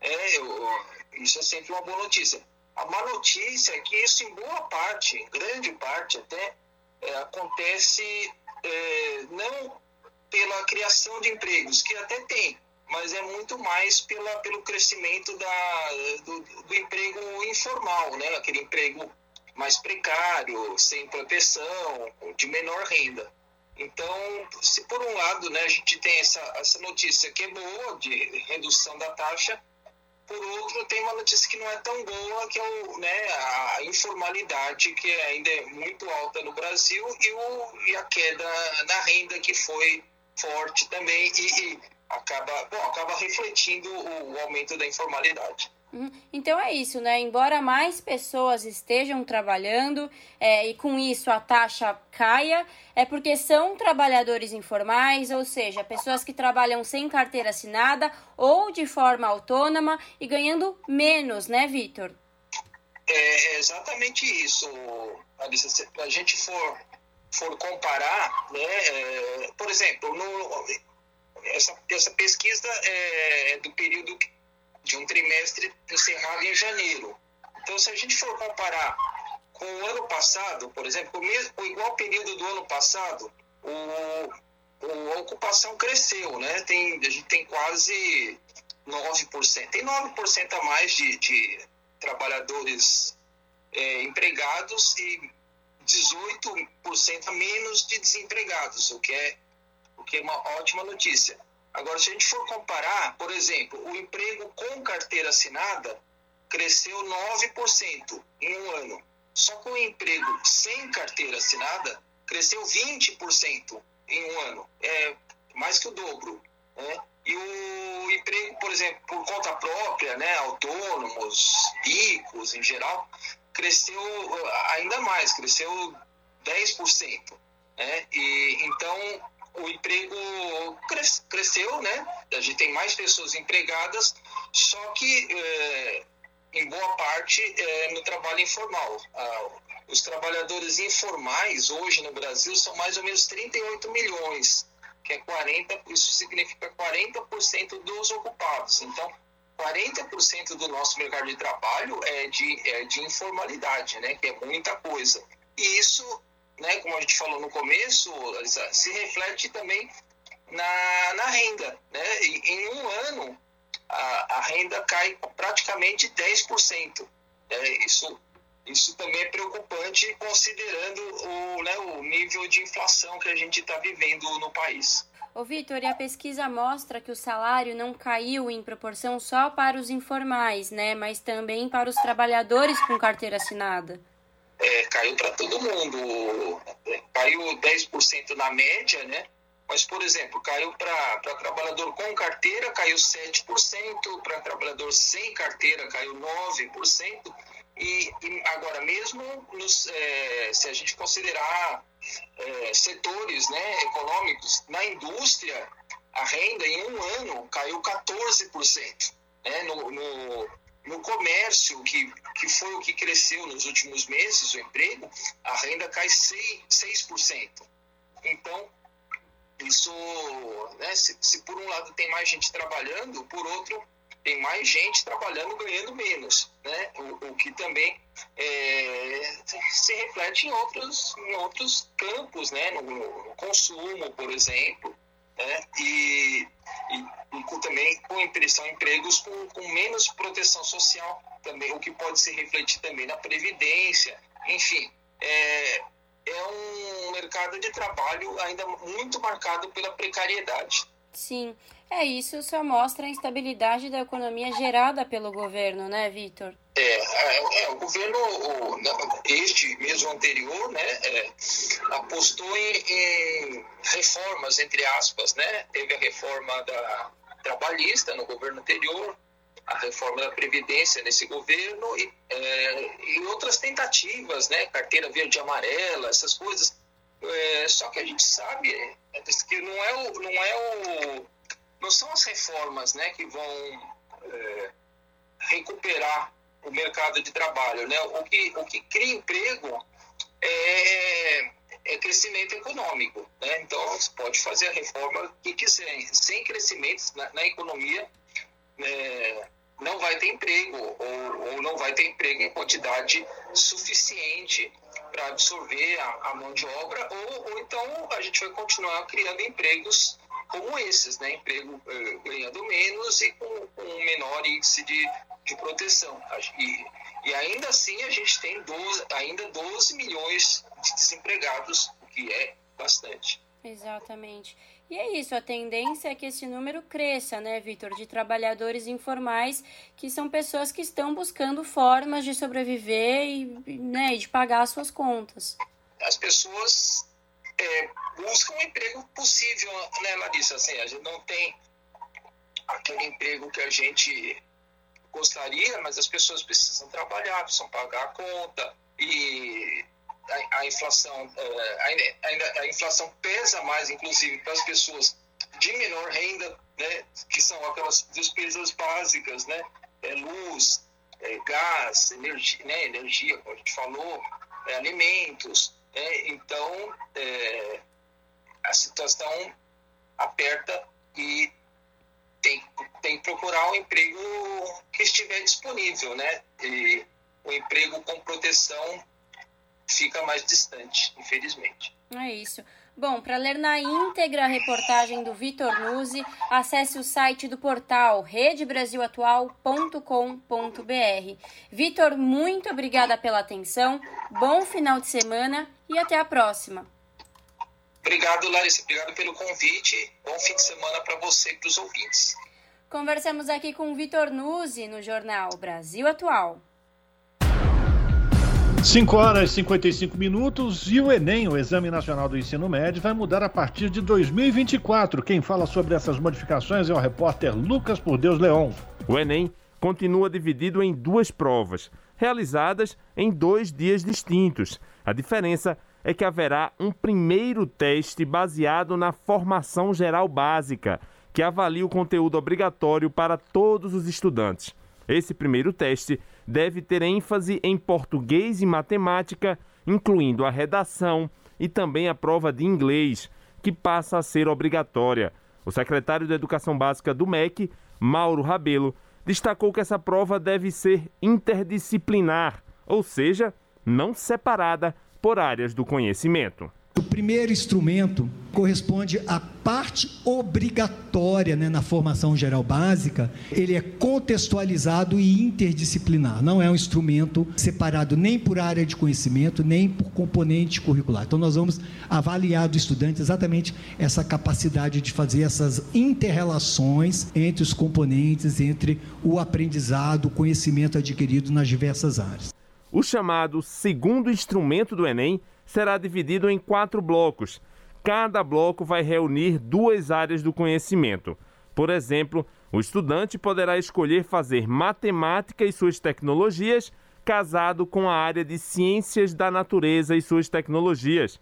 É, eu, isso é sempre uma boa notícia. A má notícia é que isso, em boa parte, em grande parte até, é, acontece é, não pela criação de empregos, que até tem, mas é muito mais pela, pelo crescimento da, do, do emprego informal, né? aquele emprego mais precário, sem proteção, de menor renda. Então, se por um lado né, a gente tem essa, essa notícia que é boa, de redução da taxa, por outro, tem uma notícia que não é tão boa, que é o, né, a informalidade, que ainda é muito alta no Brasil, e, o, e a queda na renda, que foi forte também, e, e acaba, bom, acaba refletindo o, o, aumento da informalidade. Uhum. Então é isso, né? Embora mais pessoas estejam trabalhando é, e com isso a taxa caia, é porque são trabalhadores informais, ou seja, pessoas que trabalham sem carteira assinada ou de forma autônoma e ganhando menos, né, Vitor? É exatamente isso, Alissa. Se a gente for, for comparar, né, é, por exemplo, no, essa, essa pesquisa é do período de um trimestre encerrado em janeiro. Então, se a gente for comparar com o ano passado, por exemplo, o, mesmo, o igual período do ano passado, o, o, a ocupação cresceu, né? Tem, a gente tem quase 9%. Tem 9% a mais de, de trabalhadores é, empregados e 18% a menos de desempregados, o que é, o que é uma ótima notícia. Agora, se a gente for comparar, por exemplo, o emprego com carteira assinada cresceu 9% em um ano. Só que o emprego sem carteira assinada cresceu 20% em um ano. É mais que o dobro. Né? E o emprego, por exemplo, por conta própria, né, autônomos, ricos em geral, cresceu uh, ainda mais, cresceu 10%. Né? E, então, o emprego cresceu, né? A gente tem mais pessoas empregadas, só que é, em boa parte é, no trabalho informal. Ah, os trabalhadores informais hoje no Brasil são mais ou menos 38 milhões, que é 40, isso significa 40% dos ocupados. Então, 40% do nosso mercado de trabalho é de, é de informalidade, né? Que é muita coisa. E isso né, como a gente falou no começo, se reflete também na, na renda. Né? Em um ano, a, a renda cai praticamente 10%. É, isso, isso também é preocupante considerando o, né, o nível de inflação que a gente está vivendo no país. Ô Vitor, e a pesquisa mostra que o salário não caiu em proporção só para os informais, né, mas também para os trabalhadores com carteira assinada é, caiu para todo mundo. Caiu 10% na média, né? Mas, por exemplo, caiu para trabalhador com carteira, caiu 7%, para trabalhador sem carteira, caiu 9%. E, e agora, mesmo nos, é, se a gente considerar é, setores né, econômicos, na indústria, a renda em um ano caiu 14%. Né, no, no no comércio, que, que foi o que cresceu nos últimos meses, o emprego, a renda cai 6%. 6%. Então, isso, né, se, se, por um lado tem mais gente trabalhando, por outro, tem mais gente trabalhando ganhando menos, né? O, o que também é, se reflete em outros, em outros campos, né? No, no consumo, por exemplo, né? E, e, e também com são empregos com, com menos proteção social também, o que pode se refletir também na previdência, enfim, é, é um mercado de trabalho ainda muito marcado pela precariedade. Sim, é isso só mostra a instabilidade da economia gerada pelo governo, né, Vitor? É, é, é, o governo, o, este mesmo anterior, né, é, apostou em, em, reformas, entre aspas, né? Teve a reforma da trabalhista no governo anterior, a reforma da Previdência nesse governo e, é, e outras tentativas, né? Carteira verde e amarela, essas coisas. É, só que a gente sabe é, que não é o, não é o, não são as reformas, né, que vão é, recuperar o mercado de trabalho, né? O que o que cria emprego é, é crescimento econômico, né? Então você pode fazer a reforma que quiser, sem crescimento na, na economia é, não vai ter emprego ou, ou, não vai ter emprego em quantidade suficiente para absorver a, a, mão de obra ou, ou, então a gente vai continuar criando empregos como esses, né? Emprego eh, ganhando menos e com, com um menor índice de, de proteção. E, e ainda assim a gente tem 12, ainda 12 milhões de desempregados, o que é bastante. Exatamente. E é isso, a tendência é que esse número cresça, né, Vitor, de trabalhadores informais, que são pessoas que estão buscando formas de sobreviver e né, de pagar as suas contas. As pessoas é, buscam um emprego possível, né, Larissa? Assim, a gente não tem aquele emprego que a gente gostaria, mas as pessoas precisam trabalhar, precisam pagar a conta e a, a inflação é, a, a, inflação pesa mais, inclusive, para as pessoas de menor renda, né, que são aquelas despesas básicas, né, é, luz, é, gás, energia, né, energia, como a gente falou, é, alimentos. Né, então, é, a situação aperta e tem, tem que procurar um emprego que estiver disponível, né? E o emprego com proteção fica mais distante, infelizmente. É isso. Bom, para ler na íntegra a reportagem do Vitor Nuzzi, acesse o site do portal redebrasilatual.com.br. Vitor, muito obrigada pela atenção, bom final de semana e até a próxima. Obrigado, Larissa. Obrigado pelo convite. Bom fim de semana para você e para os ouvintes. Conversamos aqui com o Vitor Nuzzi no jornal Brasil Atual. 5 horas e 55 minutos e o Enem, o Exame Nacional do Ensino Médio, vai mudar a partir de 2024. Quem fala sobre essas modificações é o repórter Lucas Por Deus Leon. O Enem continua dividido em duas provas, realizadas em dois dias distintos. A diferença é que haverá um primeiro teste baseado na formação geral básica, que avalia o conteúdo obrigatório para todos os estudantes. Esse primeiro teste deve ter ênfase em português e matemática, incluindo a redação e também a prova de inglês, que passa a ser obrigatória. O secretário de Educação Básica do MEC, Mauro Rabelo, destacou que essa prova deve ser interdisciplinar, ou seja, não separada por áreas do conhecimento. O primeiro instrumento corresponde à parte obrigatória né, na formação geral básica. Ele é contextualizado e interdisciplinar. Não é um instrumento separado nem por área de conhecimento, nem por componente curricular. Então, nós vamos avaliar do estudante exatamente essa capacidade de fazer essas interrelações entre os componentes, entre o aprendizado, o conhecimento adquirido nas diversas áreas. O chamado segundo instrumento do Enem será dividido em quatro blocos. Cada bloco vai reunir duas áreas do conhecimento. Por exemplo, o estudante poderá escolher fazer matemática e suas tecnologias casado com a área de ciências da natureza e suas tecnologias.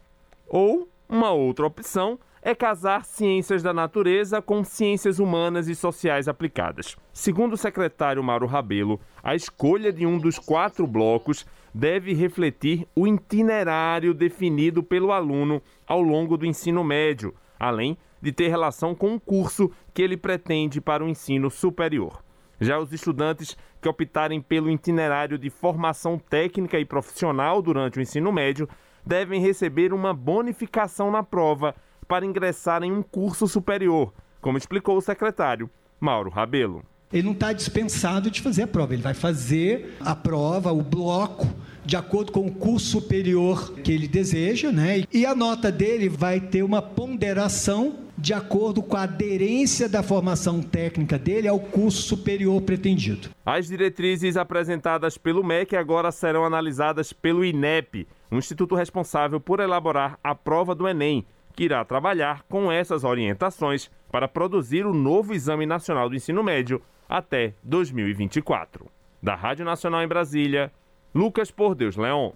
Ou uma outra opção é casar ciências da natureza com ciências humanas e sociais aplicadas. Segundo o secretário Mauro Rabelo, a escolha de um dos quatro blocos deve refletir o itinerário definido pelo aluno ao longo do ensino médio, além de ter relação com o curso que ele pretende para o ensino superior. Já os estudantes que optarem pelo itinerário de formação técnica e profissional durante o ensino médio devem receber uma bonificação na prova para ingressar em um curso superior, como explicou o secretário Mauro Rabelo ele não está dispensado de fazer a prova. Ele vai fazer a prova, o bloco, de acordo com o curso superior que ele deseja, né? E a nota dele vai ter uma ponderação de acordo com a aderência da formação técnica dele ao curso superior pretendido. As diretrizes apresentadas pelo MEC agora serão analisadas pelo INEP, um instituto responsável por elaborar a prova do Enem, que irá trabalhar com essas orientações para produzir o novo Exame Nacional do Ensino Médio até 2024. Da Rádio Nacional em Brasília, Lucas Por Deus Leon.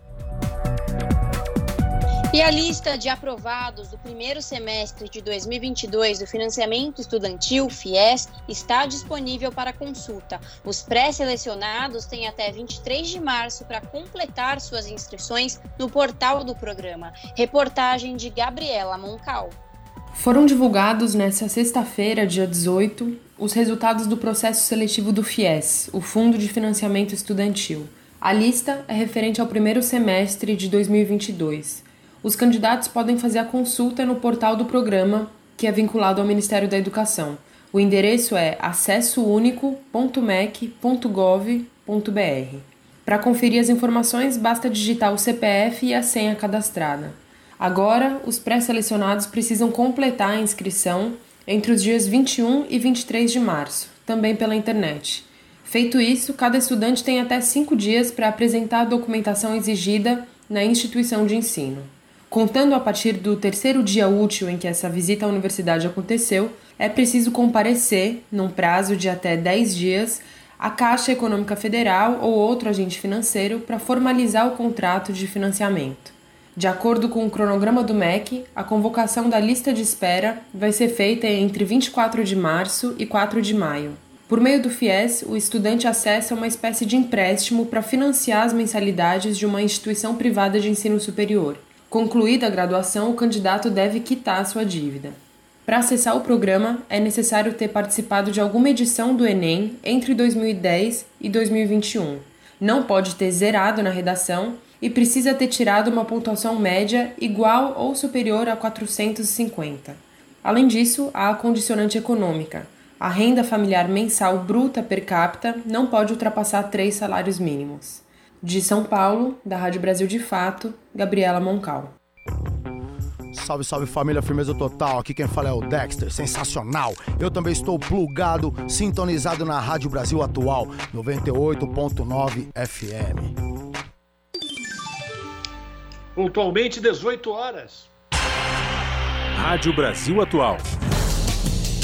E a lista de aprovados do primeiro semestre de 2022 do financiamento estudantil FIES está disponível para consulta. Os pré-selecionados têm até 23 de março para completar suas inscrições no portal do programa. Reportagem de Gabriela Moncal. Foram divulgados nesta sexta-feira, dia 18, os resultados do processo seletivo do FIES, o Fundo de Financiamento Estudantil. A lista é referente ao primeiro semestre de 2022. Os candidatos podem fazer a consulta no portal do programa, que é vinculado ao Ministério da Educação. O endereço é acessounico.mec.gov.br. Para conferir as informações, basta digitar o CPF e a senha cadastrada. Agora, os pré-selecionados precisam completar a inscrição entre os dias 21 e 23 de março, também pela internet. Feito isso, cada estudante tem até cinco dias para apresentar a documentação exigida na instituição de ensino. Contando a partir do terceiro dia útil em que essa visita à universidade aconteceu, é preciso comparecer, num prazo de até 10 dias, a Caixa Econômica Federal ou outro agente financeiro para formalizar o contrato de financiamento. De acordo com o cronograma do MEC, a convocação da lista de espera vai ser feita entre 24 de março e 4 de maio. Por meio do FIES, o estudante acessa uma espécie de empréstimo para financiar as mensalidades de uma instituição privada de ensino superior. Concluída a graduação, o candidato deve quitar sua dívida. Para acessar o programa, é necessário ter participado de alguma edição do Enem entre 2010 e 2021. Não pode ter zerado na redação e precisa ter tirado uma pontuação média igual ou superior a 450. Além disso, há a condicionante econômica. A renda familiar mensal bruta per capita não pode ultrapassar três salários mínimos. De São Paulo, da Rádio Brasil de Fato, Gabriela Moncal. Salve, salve família, firmeza total. Aqui quem fala é o Dexter, sensacional. Eu também estou plugado, sintonizado na Rádio Brasil Atual, 98.9 FM. Pontualmente 18 horas. Rádio Brasil Atual.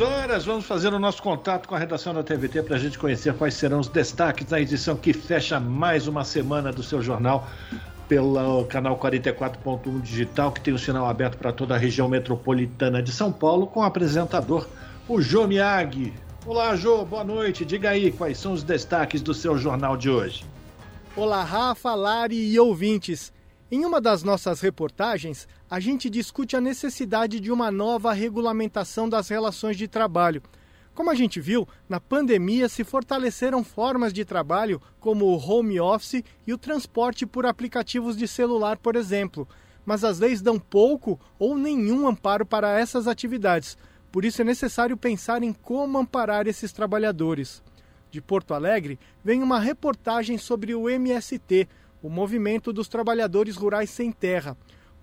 horas, vamos fazer o nosso contato com a redação da TVT para a gente conhecer quais serão os destaques da edição que fecha mais uma semana do seu jornal pelo canal 44.1 digital, que tem o sinal aberto para toda a região metropolitana de São Paulo, com o apresentador, o Jô Miag. Olá, Jô, boa noite. Diga aí quais são os destaques do seu jornal de hoje. Olá, Rafa, Lari e ouvintes. Em uma das nossas reportagens, a gente discute a necessidade de uma nova regulamentação das relações de trabalho. Como a gente viu, na pandemia se fortaleceram formas de trabalho como o home office e o transporte por aplicativos de celular, por exemplo. Mas as leis dão pouco ou nenhum amparo para essas atividades. Por isso é necessário pensar em como amparar esses trabalhadores. De Porto Alegre, vem uma reportagem sobre o MST, o Movimento dos Trabalhadores Rurais Sem Terra.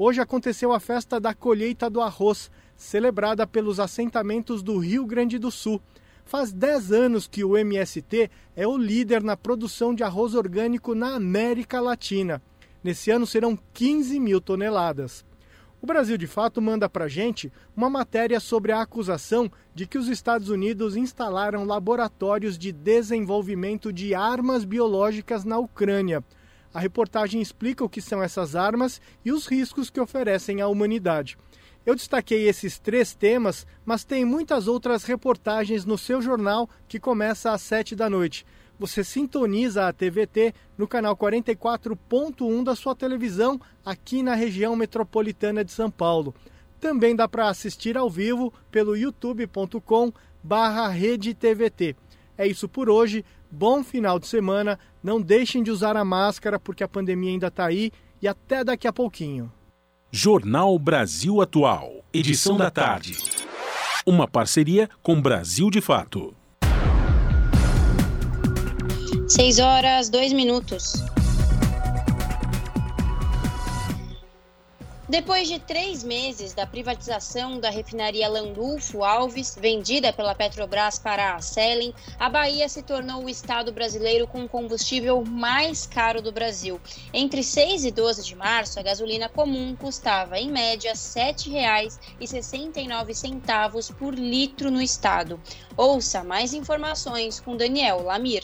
Hoje aconteceu a festa da colheita do arroz, celebrada pelos assentamentos do Rio Grande do Sul. Faz 10 anos que o MST é o líder na produção de arroz orgânico na América Latina. Nesse ano serão 15 mil toneladas. O Brasil de Fato manda para gente uma matéria sobre a acusação de que os Estados Unidos instalaram laboratórios de desenvolvimento de armas biológicas na Ucrânia. A reportagem explica o que são essas armas e os riscos que oferecem à humanidade. Eu destaquei esses três temas, mas tem muitas outras reportagens no seu jornal que começa às sete da noite. Você sintoniza a TVT no canal 44.1 da sua televisão aqui na região metropolitana de São Paulo. Também dá para assistir ao vivo pelo youtube.com barra É isso por hoje. Bom final de semana. Não deixem de usar a máscara porque a pandemia ainda está aí e até daqui a pouquinho. Jornal Brasil Atual, edição da tarde. Uma parceria com Brasil de Fato. 6 horas, 2 minutos. Depois de três meses da privatização da refinaria Landulfo Alves, vendida pela Petrobras para a Selen, a Bahia se tornou o estado brasileiro com o combustível mais caro do Brasil. Entre 6 e 12 de março, a gasolina comum custava, em média, R$ 7,69 por litro no estado. Ouça mais informações com Daniel Lamir.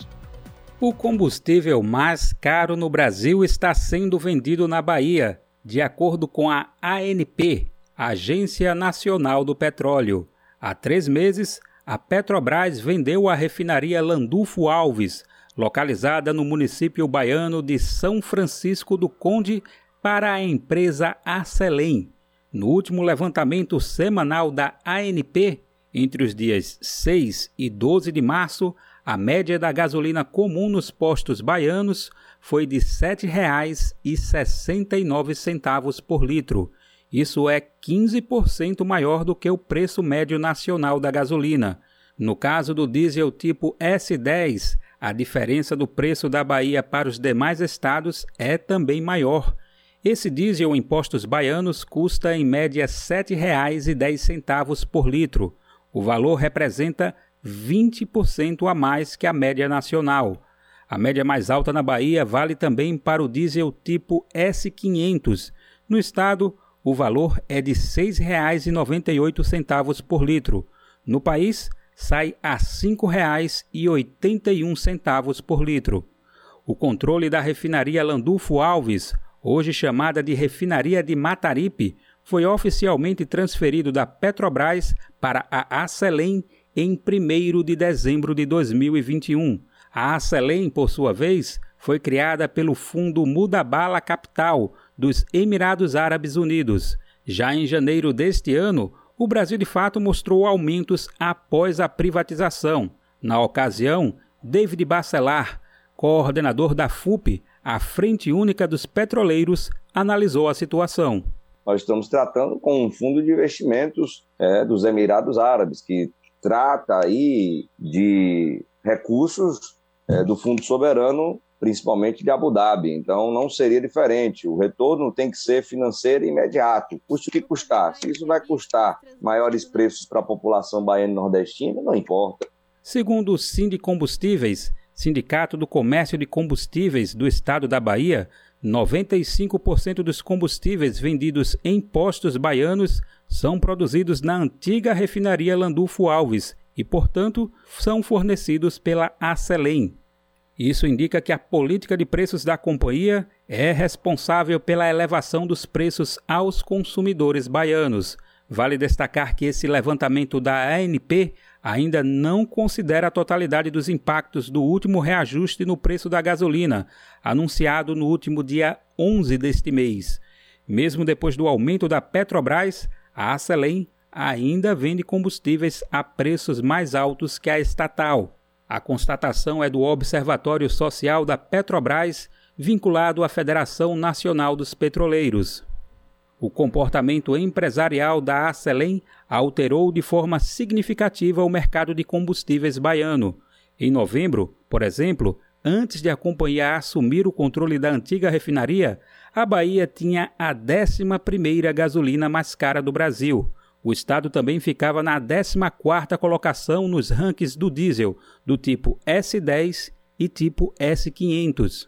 O combustível mais caro no Brasil está sendo vendido na Bahia de acordo com a ANP, Agência Nacional do Petróleo, há três meses, a Petrobras vendeu a refinaria Landulfo Alves, localizada no município baiano de São Francisco do Conde, para a empresa Acelém. No último levantamento semanal da ANP, entre os dias 6 e 12 de março, a média da gasolina comum nos postos baianos foi de R$ 7,69 por litro. Isso é 15% maior do que o preço médio nacional da gasolina. No caso do diesel tipo S10, a diferença do preço da Bahia para os demais estados é também maior. Esse diesel em postos baianos custa em média R$ 7,10 por litro. O valor representa 20% a mais que a média nacional. A média mais alta na Bahia vale também para o diesel tipo S500. No estado, o valor é de R$ 6,98 por litro. No país, sai a R$ 5,81 por litro. O controle da refinaria Landulfo Alves, hoje chamada de Refinaria de Mataripe, foi oficialmente transferido da Petrobras para a Acelen em 1 de dezembro de 2021. A Acelen, por sua vez, foi criada pelo fundo Mudabala Capital dos Emirados Árabes Unidos. Já em janeiro deste ano, o Brasil de fato mostrou aumentos após a privatização. Na ocasião, David Bacelar, coordenador da FUP, a Frente Única dos Petroleiros, analisou a situação. Nós estamos tratando com um fundo de investimentos é, dos Emirados Árabes, que trata aí de recursos é, do Fundo Soberano, principalmente de Abu Dhabi. Então, não seria diferente. O retorno tem que ser financeiro e imediato, custe o que custar. Se isso vai custar maiores preços para a população baiana e nordestina, não importa. Segundo o Sindicombustíveis, Sindicato do Comércio de Combustíveis do Estado da Bahia, 95% dos combustíveis vendidos em postos baianos são produzidos na antiga refinaria Landulfo Alves e, portanto, são fornecidos pela Acelen. Isso indica que a política de preços da companhia é responsável pela elevação dos preços aos consumidores baianos. Vale destacar que esse levantamento da ANP ainda não considera a totalidade dos impactos do último reajuste no preço da gasolina, anunciado no último dia 11 deste mês. Mesmo depois do aumento da Petrobras, a Acelen ainda vende combustíveis a preços mais altos que a estatal. A constatação é do Observatório Social da Petrobras, vinculado à Federação Nacional dos Petroleiros. O comportamento empresarial da Acelen alterou de forma significativa o mercado de combustíveis baiano. Em novembro, por exemplo, antes de a companhia assumir o controle da antiga refinaria, a Bahia tinha a 11 primeira gasolina mais cara do Brasil, o estado também ficava na 14ª colocação nos rankings do diesel, do tipo S10 e tipo S500.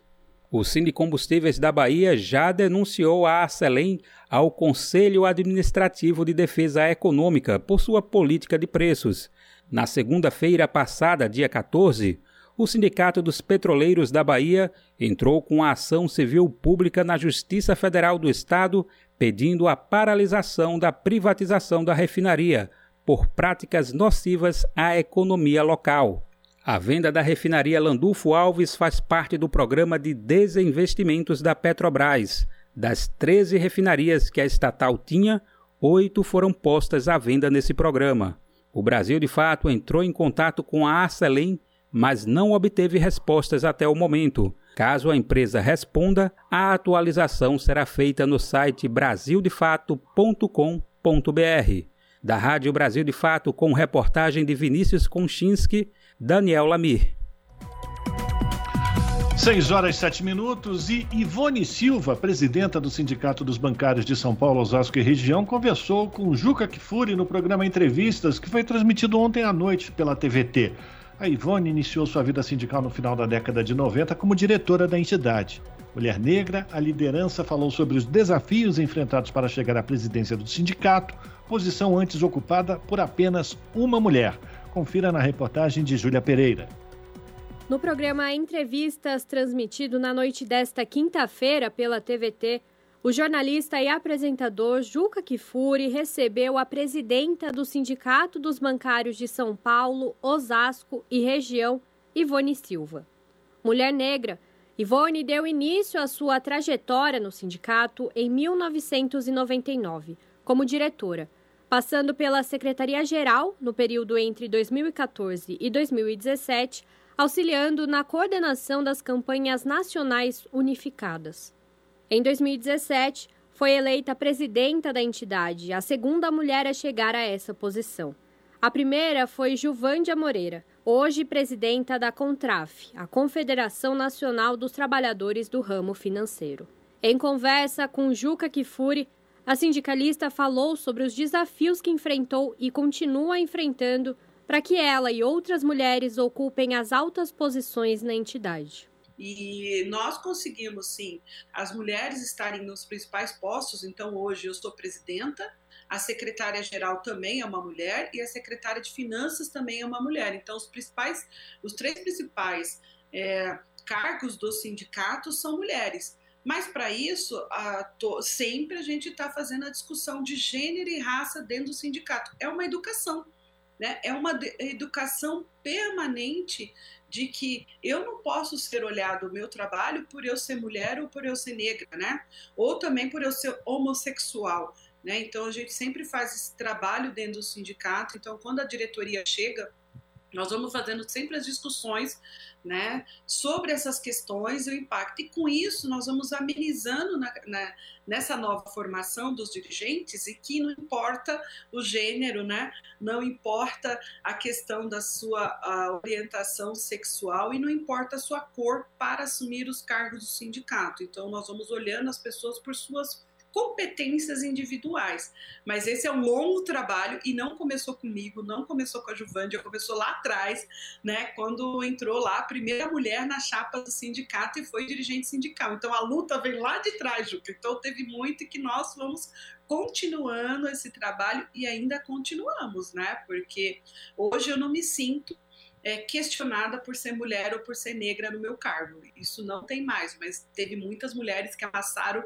O Sindicombustíveis da Bahia já denunciou a Acelen ao Conselho Administrativo de Defesa Econômica por sua política de preços. Na segunda-feira passada, dia 14, o Sindicato dos Petroleiros da Bahia entrou com a ação civil pública na Justiça Federal do Estado pedindo a paralisação da privatização da refinaria por práticas nocivas à economia local. A venda da refinaria Landulfo Alves faz parte do programa de desinvestimentos da Petrobras. Das 13 refinarias que a estatal tinha, oito foram postas à venda nesse programa. O Brasil, de fato, entrou em contato com a Arcelém, mas não obteve respostas até o momento. Caso a empresa responda, a atualização será feita no site brasildefato.com.br. Da Rádio Brasil de Fato, com reportagem de Vinícius Konchinski, Daniel Lamir. 6 horas e 7 minutos e Ivone Silva, presidenta do Sindicato dos Bancários de São Paulo, Osasco e Região, conversou com Juca Kifuri no programa Entrevistas, que foi transmitido ontem à noite pela TVT. A Ivone iniciou sua vida sindical no final da década de 90 como diretora da entidade. Mulher negra, a liderança falou sobre os desafios enfrentados para chegar à presidência do sindicato, posição antes ocupada por apenas uma mulher. Confira na reportagem de Júlia Pereira. No programa Entrevistas, transmitido na noite desta quinta-feira pela TVT, o jornalista e apresentador Juca Kifuri recebeu a presidenta do Sindicato dos Bancários de São Paulo, Osasco e região, Ivone Silva. Mulher negra, Ivone deu início à sua trajetória no sindicato em 1999, como diretora, passando pela Secretaria-Geral no período entre 2014 e 2017, auxiliando na coordenação das campanhas nacionais unificadas. Em 2017, foi eleita presidenta da entidade, a segunda mulher a chegar a essa posição. A primeira foi Juvândia Moreira, hoje presidenta da CONTRAF, a Confederação Nacional dos Trabalhadores do Ramo Financeiro. Em conversa com Juca Kifuri, a sindicalista falou sobre os desafios que enfrentou e continua enfrentando para que ela e outras mulheres ocupem as altas posições na entidade. E nós conseguimos, sim, as mulheres estarem nos principais postos. Então, hoje eu sou presidenta, a secretária-geral também é uma mulher e a secretária de finanças também é uma mulher. Então, os principais, os três principais é, cargos do sindicato são mulheres. Mas para isso, a, to, sempre a gente está fazendo a discussão de gênero e raça dentro do sindicato. É uma educação, né? É uma educação permanente de que eu não posso ser olhado o meu trabalho por eu ser mulher ou por eu ser negra, né? Ou também por eu ser homossexual. Né? Então a gente sempre faz esse trabalho dentro do sindicato. Então quando a diretoria chega, nós vamos fazendo sempre as discussões né, sobre essas questões e o impacto. E com isso, nós vamos amenizando na, na, nessa nova formação dos dirigentes e que não importa o gênero, né, não importa a questão da sua orientação sexual e não importa a sua cor para assumir os cargos do sindicato. Então, nós vamos olhando as pessoas por suas competências individuais. Mas esse é um longo trabalho e não começou comigo, não começou com a Juvândia, começou lá atrás, né, quando entrou lá a primeira mulher na chapa do sindicato e foi dirigente sindical. Então a luta vem lá de trás, Juca. Então teve muito que nós vamos continuando esse trabalho e ainda continuamos, né? Porque hoje eu não me sinto é, questionada por ser mulher ou por ser negra no meu cargo. Isso não tem mais, mas teve muitas mulheres que amassaram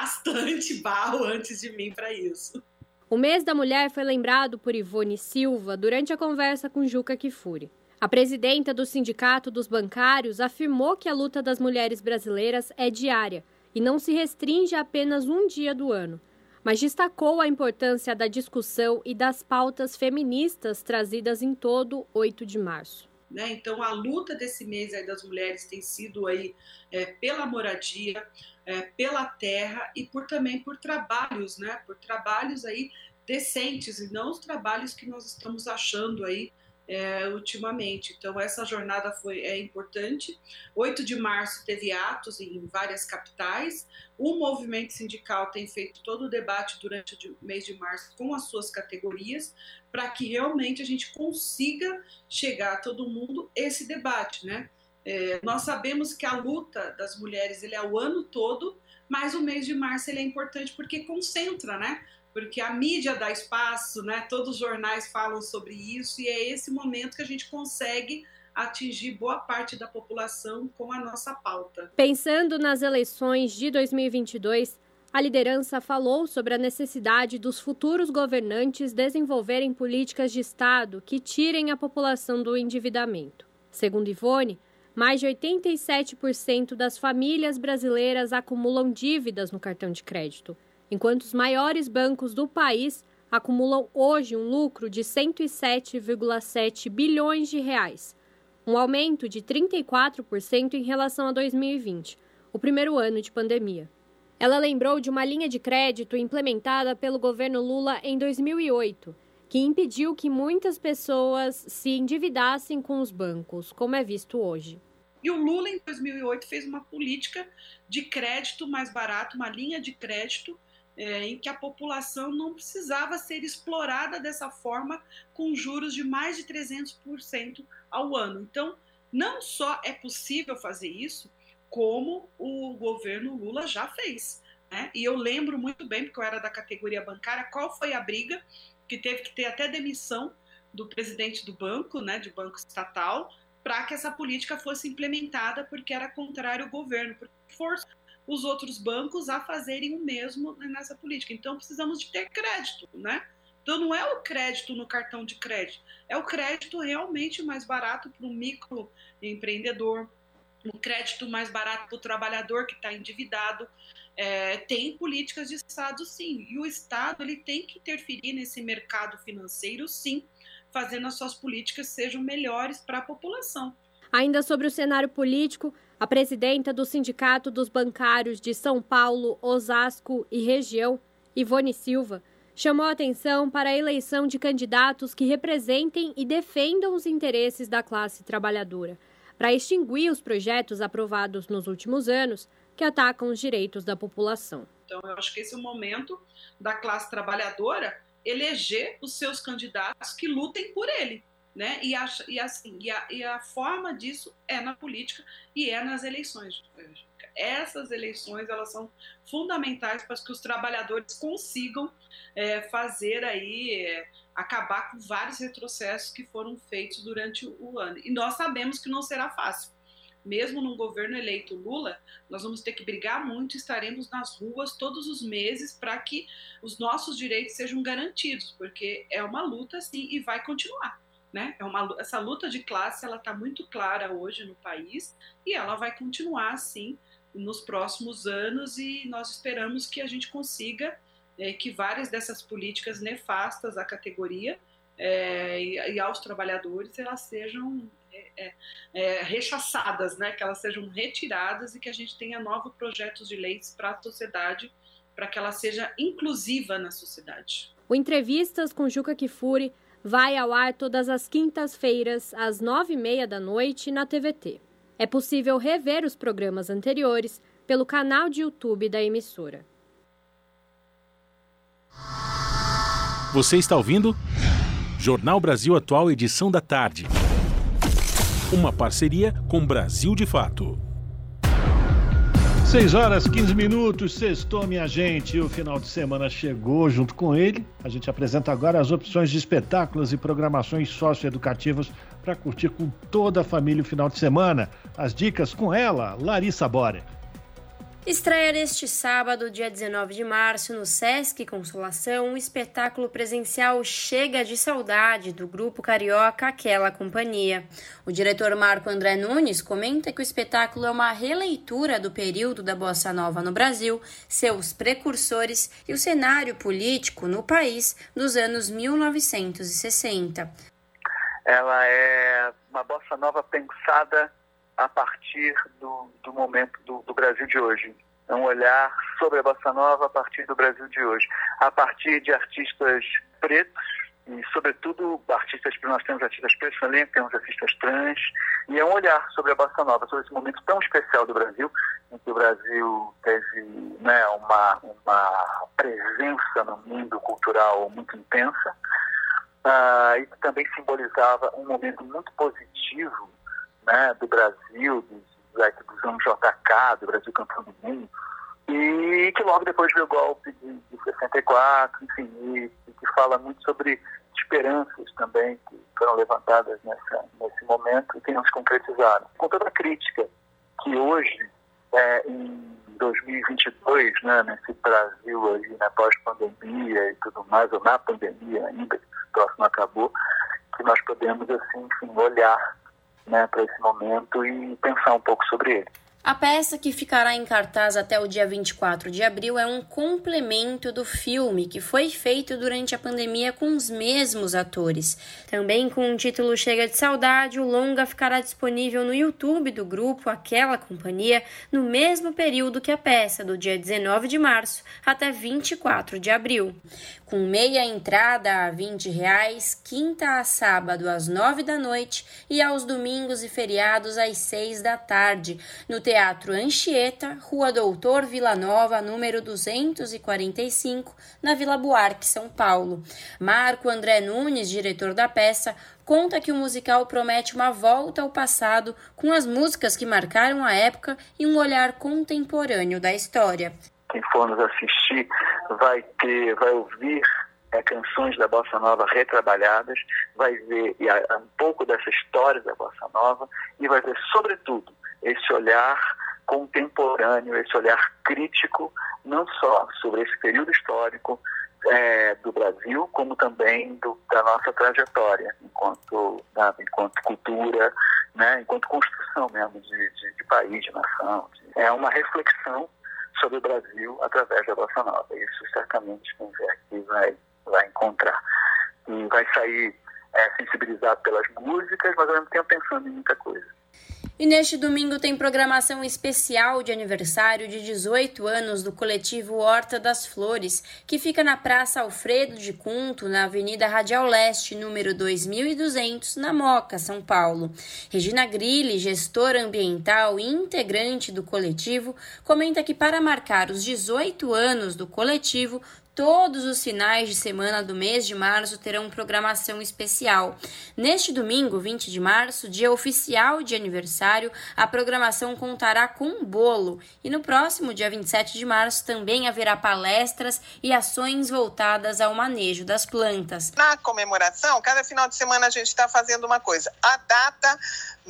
bastante barro antes de mim para isso. O mês da mulher foi lembrado por Ivone Silva durante a conversa com Juca Kifuri. A presidenta do Sindicato dos Bancários afirmou que a luta das mulheres brasileiras é diária e não se restringe a apenas um dia do ano, mas destacou a importância da discussão e das pautas feministas trazidas em todo 8 de março. Né? Então, a luta desse mês das mulheres tem sido aí é, pela moradia, é, pela terra e por também por trabalhos, né? Por trabalhos aí decentes e não os trabalhos que nós estamos achando aí é, ultimamente. Então, essa jornada foi é importante. 8 de março teve atos em várias capitais. O movimento sindical tem feito todo o debate durante o mês de março com as suas categorias, para que realmente a gente consiga chegar a todo mundo esse debate, né? É, nós sabemos que a luta das mulheres ele é o ano todo, mas o mês de março ele é importante porque concentra, né? Porque a mídia dá espaço, né? Todos os jornais falam sobre isso e é esse momento que a gente consegue atingir boa parte da população com a nossa pauta. Pensando nas eleições de 2022, a liderança falou sobre a necessidade dos futuros governantes desenvolverem políticas de Estado que tirem a população do endividamento. Segundo Ivone, mais de 87% das famílias brasileiras acumulam dívidas no cartão de crédito, enquanto os maiores bancos do país acumulam hoje um lucro de 107,7 bilhões de reais, um aumento de 34% em relação a 2020, o primeiro ano de pandemia. Ela lembrou de uma linha de crédito implementada pelo governo Lula em 2008 que impediu que muitas pessoas se endividassem com os bancos, como é visto hoje. E o Lula, em 2008, fez uma política de crédito mais barato, uma linha de crédito é, em que a população não precisava ser explorada dessa forma, com juros de mais de 300% ao ano. Então, não só é possível fazer isso, como o governo Lula já fez. Né? E eu lembro muito bem, porque eu era da categoria bancária, qual foi a briga que teve que ter até demissão do presidente do banco, né, de banco estatal, para que essa política fosse implementada, porque era contrário ao governo, porque força os outros bancos a fazerem o mesmo nessa política. Então precisamos de ter crédito, né? Então não é o crédito no cartão de crédito, é o crédito realmente mais barato para o microempreendedor, um crédito mais barato para o trabalhador que está endividado. É, tem políticas de Estado, sim, e o Estado ele tem que interferir nesse mercado financeiro, sim, fazendo as suas políticas sejam melhores para a população. Ainda sobre o cenário político, a presidenta do Sindicato dos Bancários de São Paulo, Osasco e região, Ivone Silva, chamou atenção para a eleição de candidatos que representem e defendam os interesses da classe trabalhadora, para extinguir os projetos aprovados nos últimos anos que atacam os direitos da população. Então, eu acho que esse é o momento da classe trabalhadora eleger os seus candidatos que lutem por ele. Né? E, a, e, assim, e, a, e a forma disso é na política e é nas eleições essas eleições elas são fundamentais para que os trabalhadores consigam é, fazer aí é, acabar com vários retrocessos que foram feitos durante o ano. E nós sabemos que não será fácil. Mesmo num governo eleito Lula, nós vamos ter que brigar muito, estaremos nas ruas todos os meses para que os nossos direitos sejam garantidos, porque é uma luta sim e vai continuar. Né? É uma, essa luta de classe ela está muito clara hoje no país e ela vai continuar assim nos próximos anos e nós esperamos que a gente consiga é, que várias dessas políticas nefastas à categoria é, e, e, aos trabalhadores elas sejam é, é, é, rechaçadas, né? que elas sejam retiradas e que a gente tenha novos projetos de leis para a sociedade, para que ela seja inclusiva na sociedade. O Entrevistas com Juca Kifuri vai ao ar todas as quintas-feiras, às nove e meia da noite, na TVT. É possível rever os programas anteriores pelo canal de YouTube da emissora. Você está ouvindo? Jornal Brasil Atual, edição da tarde. Uma parceria com Brasil de Fato. 6 horas 15 minutos, sextou minha gente. O final de semana chegou junto com ele. A gente apresenta agora as opções de espetáculos e programações socioeducativas para curtir com toda a família o final de semana. As dicas com ela, Larissa Bore. Estreia neste sábado, dia 19 de março, no Sesc Consolação, o espetáculo presencial Chega de Saudade, do grupo carioca Aquela Companhia. O diretor Marco André Nunes comenta que o espetáculo é uma releitura do período da Bossa Nova no Brasil, seus precursores e o cenário político no país dos anos 1960 ela é uma bossa nova pensada a partir do, do momento do, do, Brasil de hoje. É um olhar sobre a bossa nova a partir do Brasil de hoje, a partir de artistas pretos e, sobretudo, artistas nós temos artistas pretos também, temos artistas trans, e é um olhar sobre a bossa nova, sobre esse momento tão especial do Brasil, em que o Brasil teve né, uma, uma presença no mundo cultural muito intensa ah, isso também simbolizava um momento muito positivo né, do Brasil, dos, dos anos JK, do Brasil cantando mundo, e que logo depois veio o golpe de, de 64, enfim, e, e, que fala muito sobre esperanças também que foram levantadas nessa, nesse momento e que não se concretizaram. Com toda a crítica que hoje, é, em 2022, né, nesse Brasil aí, na pós-pandemia e tudo mais, ou na pandemia ainda, que o próximo acabou, que nós podemos, assim, enfim, olhar né, para esse momento e pensar um pouco sobre ele. A peça, que ficará em cartaz até o dia 24 de abril, é um complemento do filme que foi feito durante a pandemia com os mesmos atores. Também com o título Chega de Saudade, o longa ficará disponível no YouTube do grupo Aquela Companhia no mesmo período que a peça, do dia 19 de março até 24 de abril. Com meia entrada a 20 reais, quinta a sábado às 9 da noite e aos domingos e feriados às 6 da tarde, no Teatro Teatro Anchieta, Rua Doutor Vila Nova, número 245, na Vila Buarque, São Paulo. Marco André Nunes, diretor da peça, conta que o musical promete uma volta ao passado com as músicas que marcaram a época e um olhar contemporâneo da história. Quem for nos assistir vai ter, vai ouvir é, canções da bossa nova retrabalhadas, vai ver um pouco dessa história da bossa nova e vai ver, sobretudo, esse olhar contemporâneo, esse olhar crítico, não só sobre esse período histórico é, do Brasil, como também do, da nossa trajetória enquanto, enquanto cultura, né, enquanto construção mesmo de, de, de país, de nação. De, é uma reflexão sobre o Brasil através da Bossa Nova. Isso certamente quem aqui vai, vai encontrar. E vai sair é, sensibilizado pelas músicas, mas ao mesmo tempo pensando em muita coisa. E neste domingo tem programação especial de aniversário de 18 anos do coletivo Horta das Flores, que fica na Praça Alfredo de Cunto, na Avenida Radial Leste, número 2200, na Moca, São Paulo. Regina Grilli, gestora ambiental e integrante do coletivo, comenta que para marcar os 18 anos do coletivo, Todos os finais de semana do mês de março terão programação especial. Neste domingo, 20 de março, dia oficial de aniversário, a programação contará com um bolo. E no próximo dia 27 de março também haverá palestras e ações voltadas ao manejo das plantas. Na comemoração, cada final de semana a gente está fazendo uma coisa. A data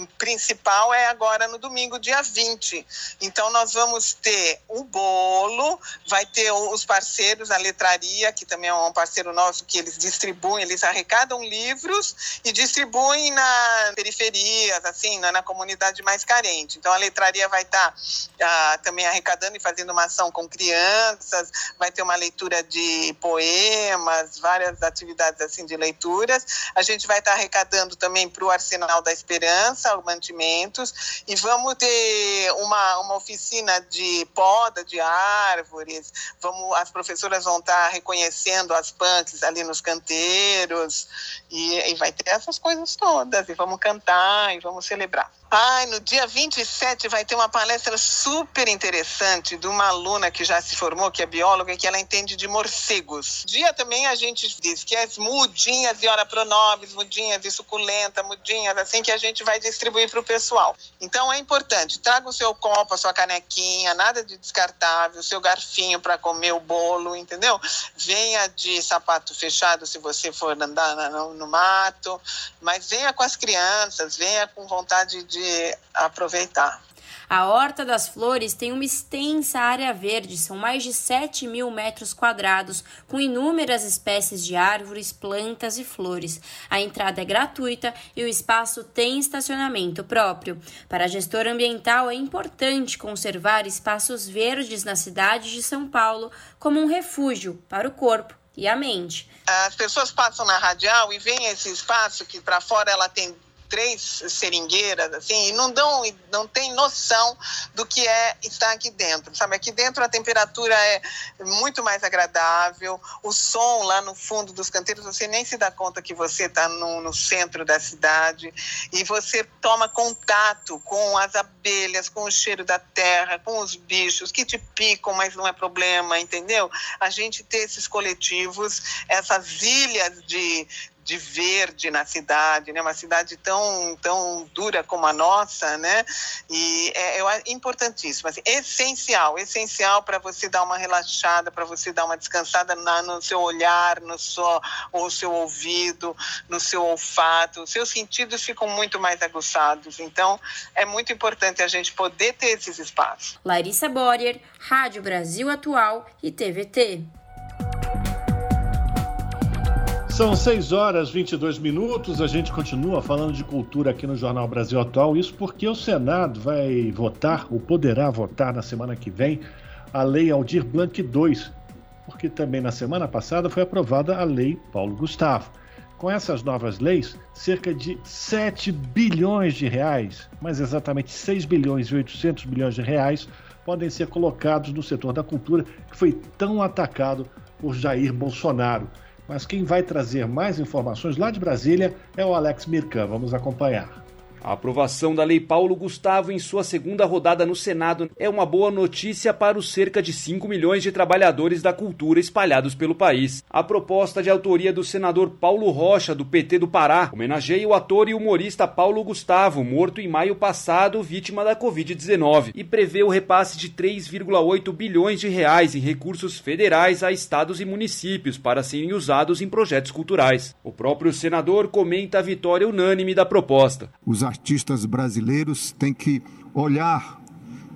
principal é agora no domingo, dia 20. Então, nós vamos ter o bolo, vai ter os parceiros, a letraria, que também é um parceiro nosso, que eles distribuem, eles arrecadam livros e distribuem na periferias, assim, na, na comunidade mais carente. Então, a letraria vai estar tá, uh, também arrecadando e fazendo uma ação com crianças, vai ter uma leitura de poemas, várias atividades assim de leituras. A gente vai estar tá arrecadando também para o Arsenal da Esperança, mantimentos e vamos ter uma, uma oficina de poda de árvores, vamos, as professoras vão estar reconhecendo as punks ali nos canteiros e, e vai ter essas coisas todas e vamos cantar e vamos celebrar. Ai, no dia 27 vai ter uma palestra super interessante de uma aluna que já se formou, que é bióloga, e que ela entende de morcegos. Dia também a gente diz que as mudinhas de ora pronobis, mudinhas de suculenta, mudinhas, assim que a gente vai distribuir para o pessoal. Então é importante, traga o seu copo, a sua canequinha, nada de descartável, o seu garfinho para comer o bolo, entendeu? Venha de sapato fechado se você for andar no, no mato, mas venha com as crianças, venha com vontade de de aproveitar. A Horta das Flores tem uma extensa área verde, são mais de 7 mil metros quadrados, com inúmeras espécies de árvores, plantas e flores. A entrada é gratuita e o espaço tem estacionamento próprio. Para a gestora ambiental, é importante conservar espaços verdes na cidade de São Paulo como um refúgio para o corpo e a mente. As pessoas passam na radial e veem esse espaço que para fora ela tem três seringueiras, assim, e não dão, não tem noção do que é estar aqui dentro, sabe? Aqui dentro a temperatura é muito mais agradável, o som lá no fundo dos canteiros, você nem se dá conta que você está no, no centro da cidade e você toma contato com as abelhas, com o cheiro da terra, com os bichos que te picam, mas não é problema, entendeu? A gente ter esses coletivos, essas ilhas de, de verde na cidade, né? Uma cidade tão tão dura como a nossa, né? E é, é importantíssimo, assim, essencial, essencial para você dar uma relaxada, para você dar uma descansada na, no seu olhar, no seu, o seu ouvido, no seu olfato. Os seus sentidos ficam muito mais aguçados. Então, é muito importante a gente poder ter esses espaços. Larissa Borer, Rádio Brasil Atual e TVT. São 6 horas e 22 minutos. A gente continua falando de cultura aqui no Jornal Brasil Atual. Isso porque o Senado vai votar, ou poderá votar na semana que vem, a Lei Aldir Blanc II. Porque também na semana passada foi aprovada a Lei Paulo Gustavo. Com essas novas leis, cerca de 7 bilhões de reais, mais exatamente 6 bilhões e 800 milhões de reais, podem ser colocados no setor da cultura que foi tão atacado por Jair Bolsonaro. Mas quem vai trazer mais informações lá de Brasília é o Alex Mirkan. Vamos acompanhar. A aprovação da Lei Paulo Gustavo em sua segunda rodada no Senado é uma boa notícia para os cerca de 5 milhões de trabalhadores da cultura espalhados pelo país. A proposta de autoria do senador Paulo Rocha, do PT do Pará, homenageia o ator e humorista Paulo Gustavo, morto em maio passado, vítima da Covid-19, e prevê o repasse de 3,8 bilhões de reais em recursos federais a estados e municípios para serem usados em projetos culturais. O próprio senador comenta a vitória unânime da proposta. Os artistas brasileiros têm que olhar,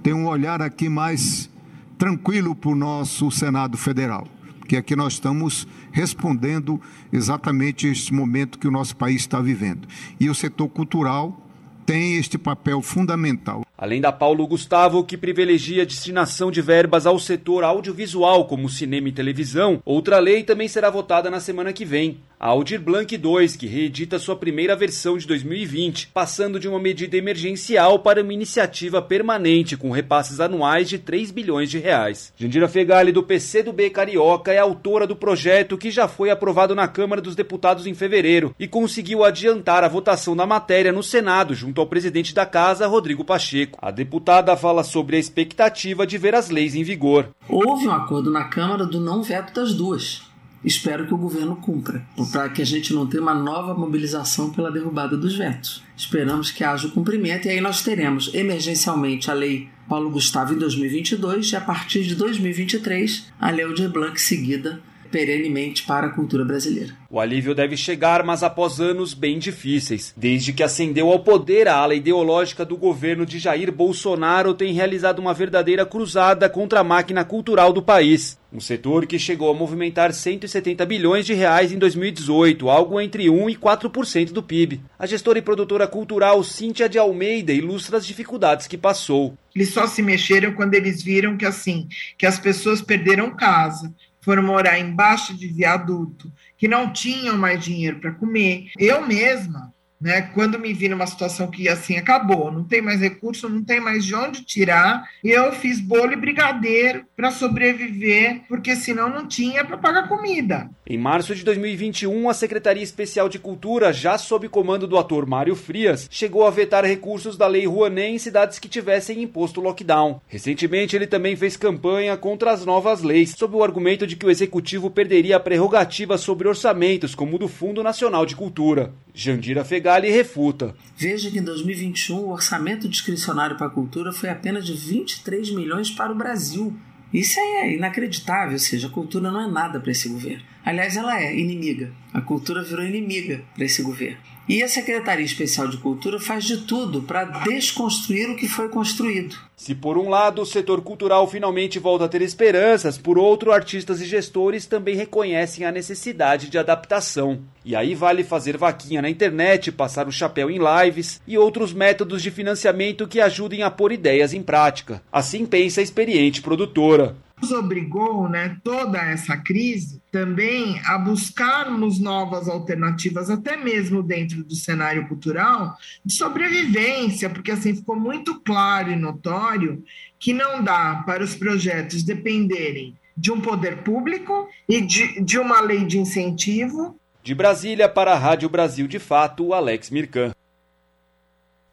ter um olhar aqui mais tranquilo para o nosso Senado Federal, que aqui nós estamos respondendo exatamente este momento que o nosso país está vivendo. E o setor cultural tem este papel fundamental. Além da Paulo Gustavo, que privilegia a destinação de verbas ao setor audiovisual, como cinema e televisão, outra lei também será votada na semana que vem. A Aldir Blanc II, que reedita sua primeira versão de 2020, passando de uma medida emergencial para uma iniciativa permanente com repasses anuais de 3 bilhões de reais. Jandira Fegali, do PCdoB Carioca, é autora do projeto que já foi aprovado na Câmara dos Deputados em fevereiro e conseguiu adiantar a votação da matéria no Senado junto ao presidente da Casa, Rodrigo Pacheco. A deputada fala sobre a expectativa de ver as leis em vigor. Houve um acordo na Câmara do não veto das duas espero que o governo cumpra, para que a gente não tenha uma nova mobilização pela derrubada dos vetos. Esperamos que haja o cumprimento e aí nós teremos emergencialmente a lei Paulo Gustavo em 2022 e a partir de 2023 a lei Aldir Blanc seguida perenemente para a cultura brasileira. O alívio deve chegar, mas após anos bem difíceis. Desde que ascendeu ao poder, a ala ideológica do governo de Jair Bolsonaro tem realizado uma verdadeira cruzada contra a máquina cultural do país. Um setor que chegou a movimentar 170 bilhões de reais em 2018, algo entre 1 e 4% do PIB. A gestora e produtora cultural Cíntia de Almeida ilustra as dificuldades que passou. Eles só se mexeram quando eles viram que assim, que as pessoas perderam casa, foram morar embaixo de viaduto, que não tinham mais dinheiro para comer. Eu mesma né? Quando me vi numa situação que assim acabou, não tem mais recurso, não tem mais de onde tirar, eu fiz bolo e brigadeiro para sobreviver, porque senão não tinha para pagar comida. Em março de 2021, a Secretaria Especial de Cultura, já sob comando do ator Mário Frias, chegou a vetar recursos da Lei Rouanet em cidades que tivessem imposto lockdown. Recentemente, ele também fez campanha contra as novas leis, sob o argumento de que o executivo perderia a prerrogativa sobre orçamentos, como o do Fundo Nacional de Cultura. Jandira Fegali refuta. Veja que em 2021 o orçamento discricionário para a cultura foi apenas de 23 milhões para o Brasil. Isso é inacreditável, ou seja, a cultura não é nada para esse governo. Aliás, ela é inimiga. A cultura virou inimiga para esse governo. E a Secretaria Especial de Cultura faz de tudo para desconstruir o que foi construído. Se por um lado o setor cultural finalmente volta a ter esperanças, por outro, artistas e gestores também reconhecem a necessidade de adaptação. E aí vale fazer vaquinha na internet, passar o chapéu em lives e outros métodos de financiamento que ajudem a pôr ideias em prática. Assim pensa a experiente produtora nos obrigou, né, toda essa crise, também a buscarmos novas alternativas, até mesmo dentro do cenário cultural, de sobrevivência, porque assim ficou muito claro e notório que não dá para os projetos dependerem de um poder público e de, de uma lei de incentivo. De Brasília para a Rádio Brasil de Fato, Alex Mirkan.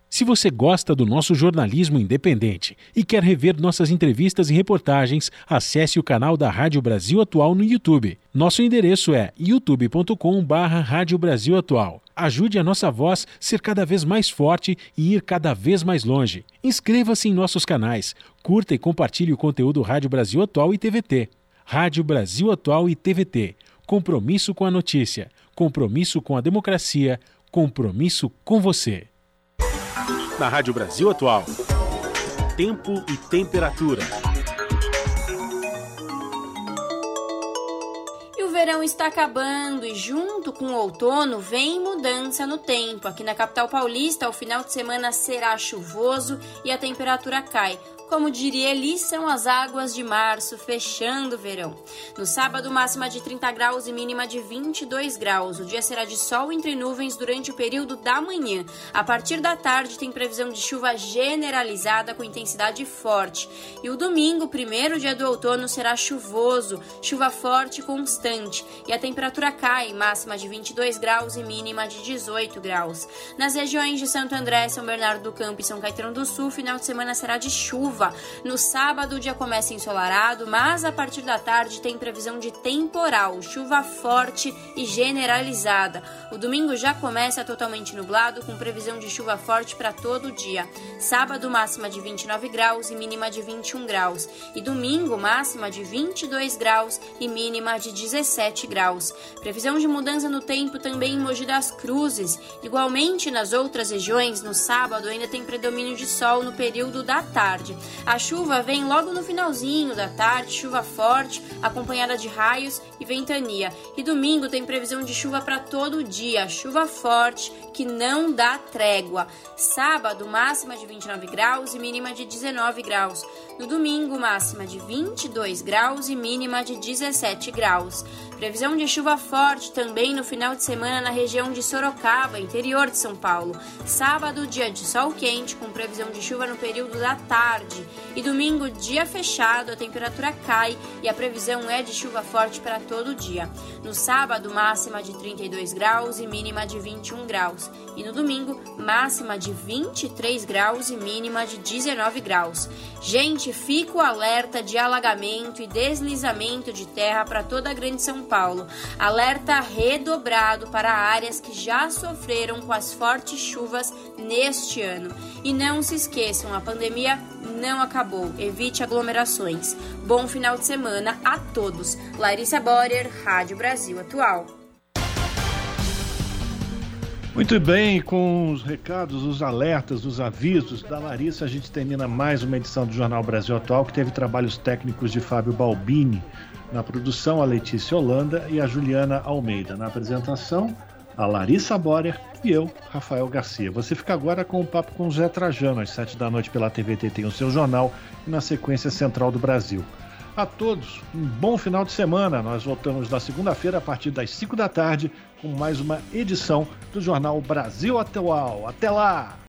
Se você gosta do nosso jornalismo independente e quer rever nossas entrevistas e reportagens, acesse o canal da Rádio Brasil Atual no YouTube. Nosso endereço é youtube.com/barra Rádio Brasil Atual. Ajude a nossa voz ser cada vez mais forte e ir cada vez mais longe. Inscreva-se em nossos canais, curta e compartilhe o conteúdo Rádio Brasil Atual e TVT. Rádio Brasil Atual e TVT. Compromisso com a notícia, compromisso com a democracia, compromisso com você na Rádio Brasil Atual. Tempo e temperatura. E o verão está acabando e junto com o outono vem mudança no tempo. Aqui na capital paulista, o final de semana será chuvoso e a temperatura cai. Como diria Eli, são as águas de março fechando o verão. No sábado, máxima de 30 graus e mínima de 22 graus. O dia será de sol entre nuvens durante o período da manhã. A partir da tarde, tem previsão de chuva generalizada com intensidade forte. E o domingo, primeiro dia do outono, será chuvoso, chuva forte e constante. E a temperatura cai, máxima de 22 graus e mínima de 18 graus. Nas regiões de Santo André, São Bernardo do Campo e São Caetano do Sul, final de semana será de chuva chuva. No sábado, o dia começa ensolarado, mas a partir da tarde tem previsão de temporal, chuva forte e generalizada. O domingo já começa totalmente nublado, com previsão de chuva forte para todo o dia. Sábado, máxima de 29 graus e mínima de 21 graus. E domingo, máxima de 22 graus e mínima de 17 17 graus. Previsão de mudança no tempo também em Mogi das Cruzes. Igualmente nas outras regiões, no sábado ainda tem predomínio de sol no período da tarde. A chuva vem logo no finalzinho da tarde, chuva forte, acompanhada de raios e ventania. E domingo tem previsão de chuva para todo o dia, chuva forte que não dá trégua. Sábado, máxima de 29 graus e mínima de 19 graus. No domingo, máxima de 22 graus e mínima de 17 graus. Previsão de chuva forte também no final de semana na região de Sorocaba, interior de São Paulo. Sábado, dia de sol quente, com previsão de chuva no período da tarde. E domingo, dia fechado, a temperatura cai e a previsão é de chuva forte para todo dia. No sábado, máxima de 32 graus e mínima de 21 graus. E no domingo, máxima de 23 graus e mínima de 19 graus. Gente, fica o alerta de alagamento e deslizamento de terra para toda a Grande São Paulo. Alerta redobrado para áreas que já sofreram com as fortes chuvas neste ano. E não se esqueçam, a pandemia não acabou. Evite aglomerações. Bom final de semana a todos. Larissa Borer, Rádio Brasil Atual. Muito bem, com os recados, os alertas, os avisos da Larissa, a gente termina mais uma edição do Jornal Brasil Atual, que teve trabalhos técnicos de Fábio Balbini. Na produção, a Letícia Holanda e a Juliana Almeida. Na apresentação, a Larissa Borer e eu, Rafael Garcia. Você fica agora com o papo com o Zé Trajano, às sete da noite pela TVT tem o seu jornal e na sequência Central do Brasil. A todos, um bom final de semana. Nós voltamos na segunda-feira a partir das 5 da tarde com mais uma edição do Jornal Brasil Atual. Até lá!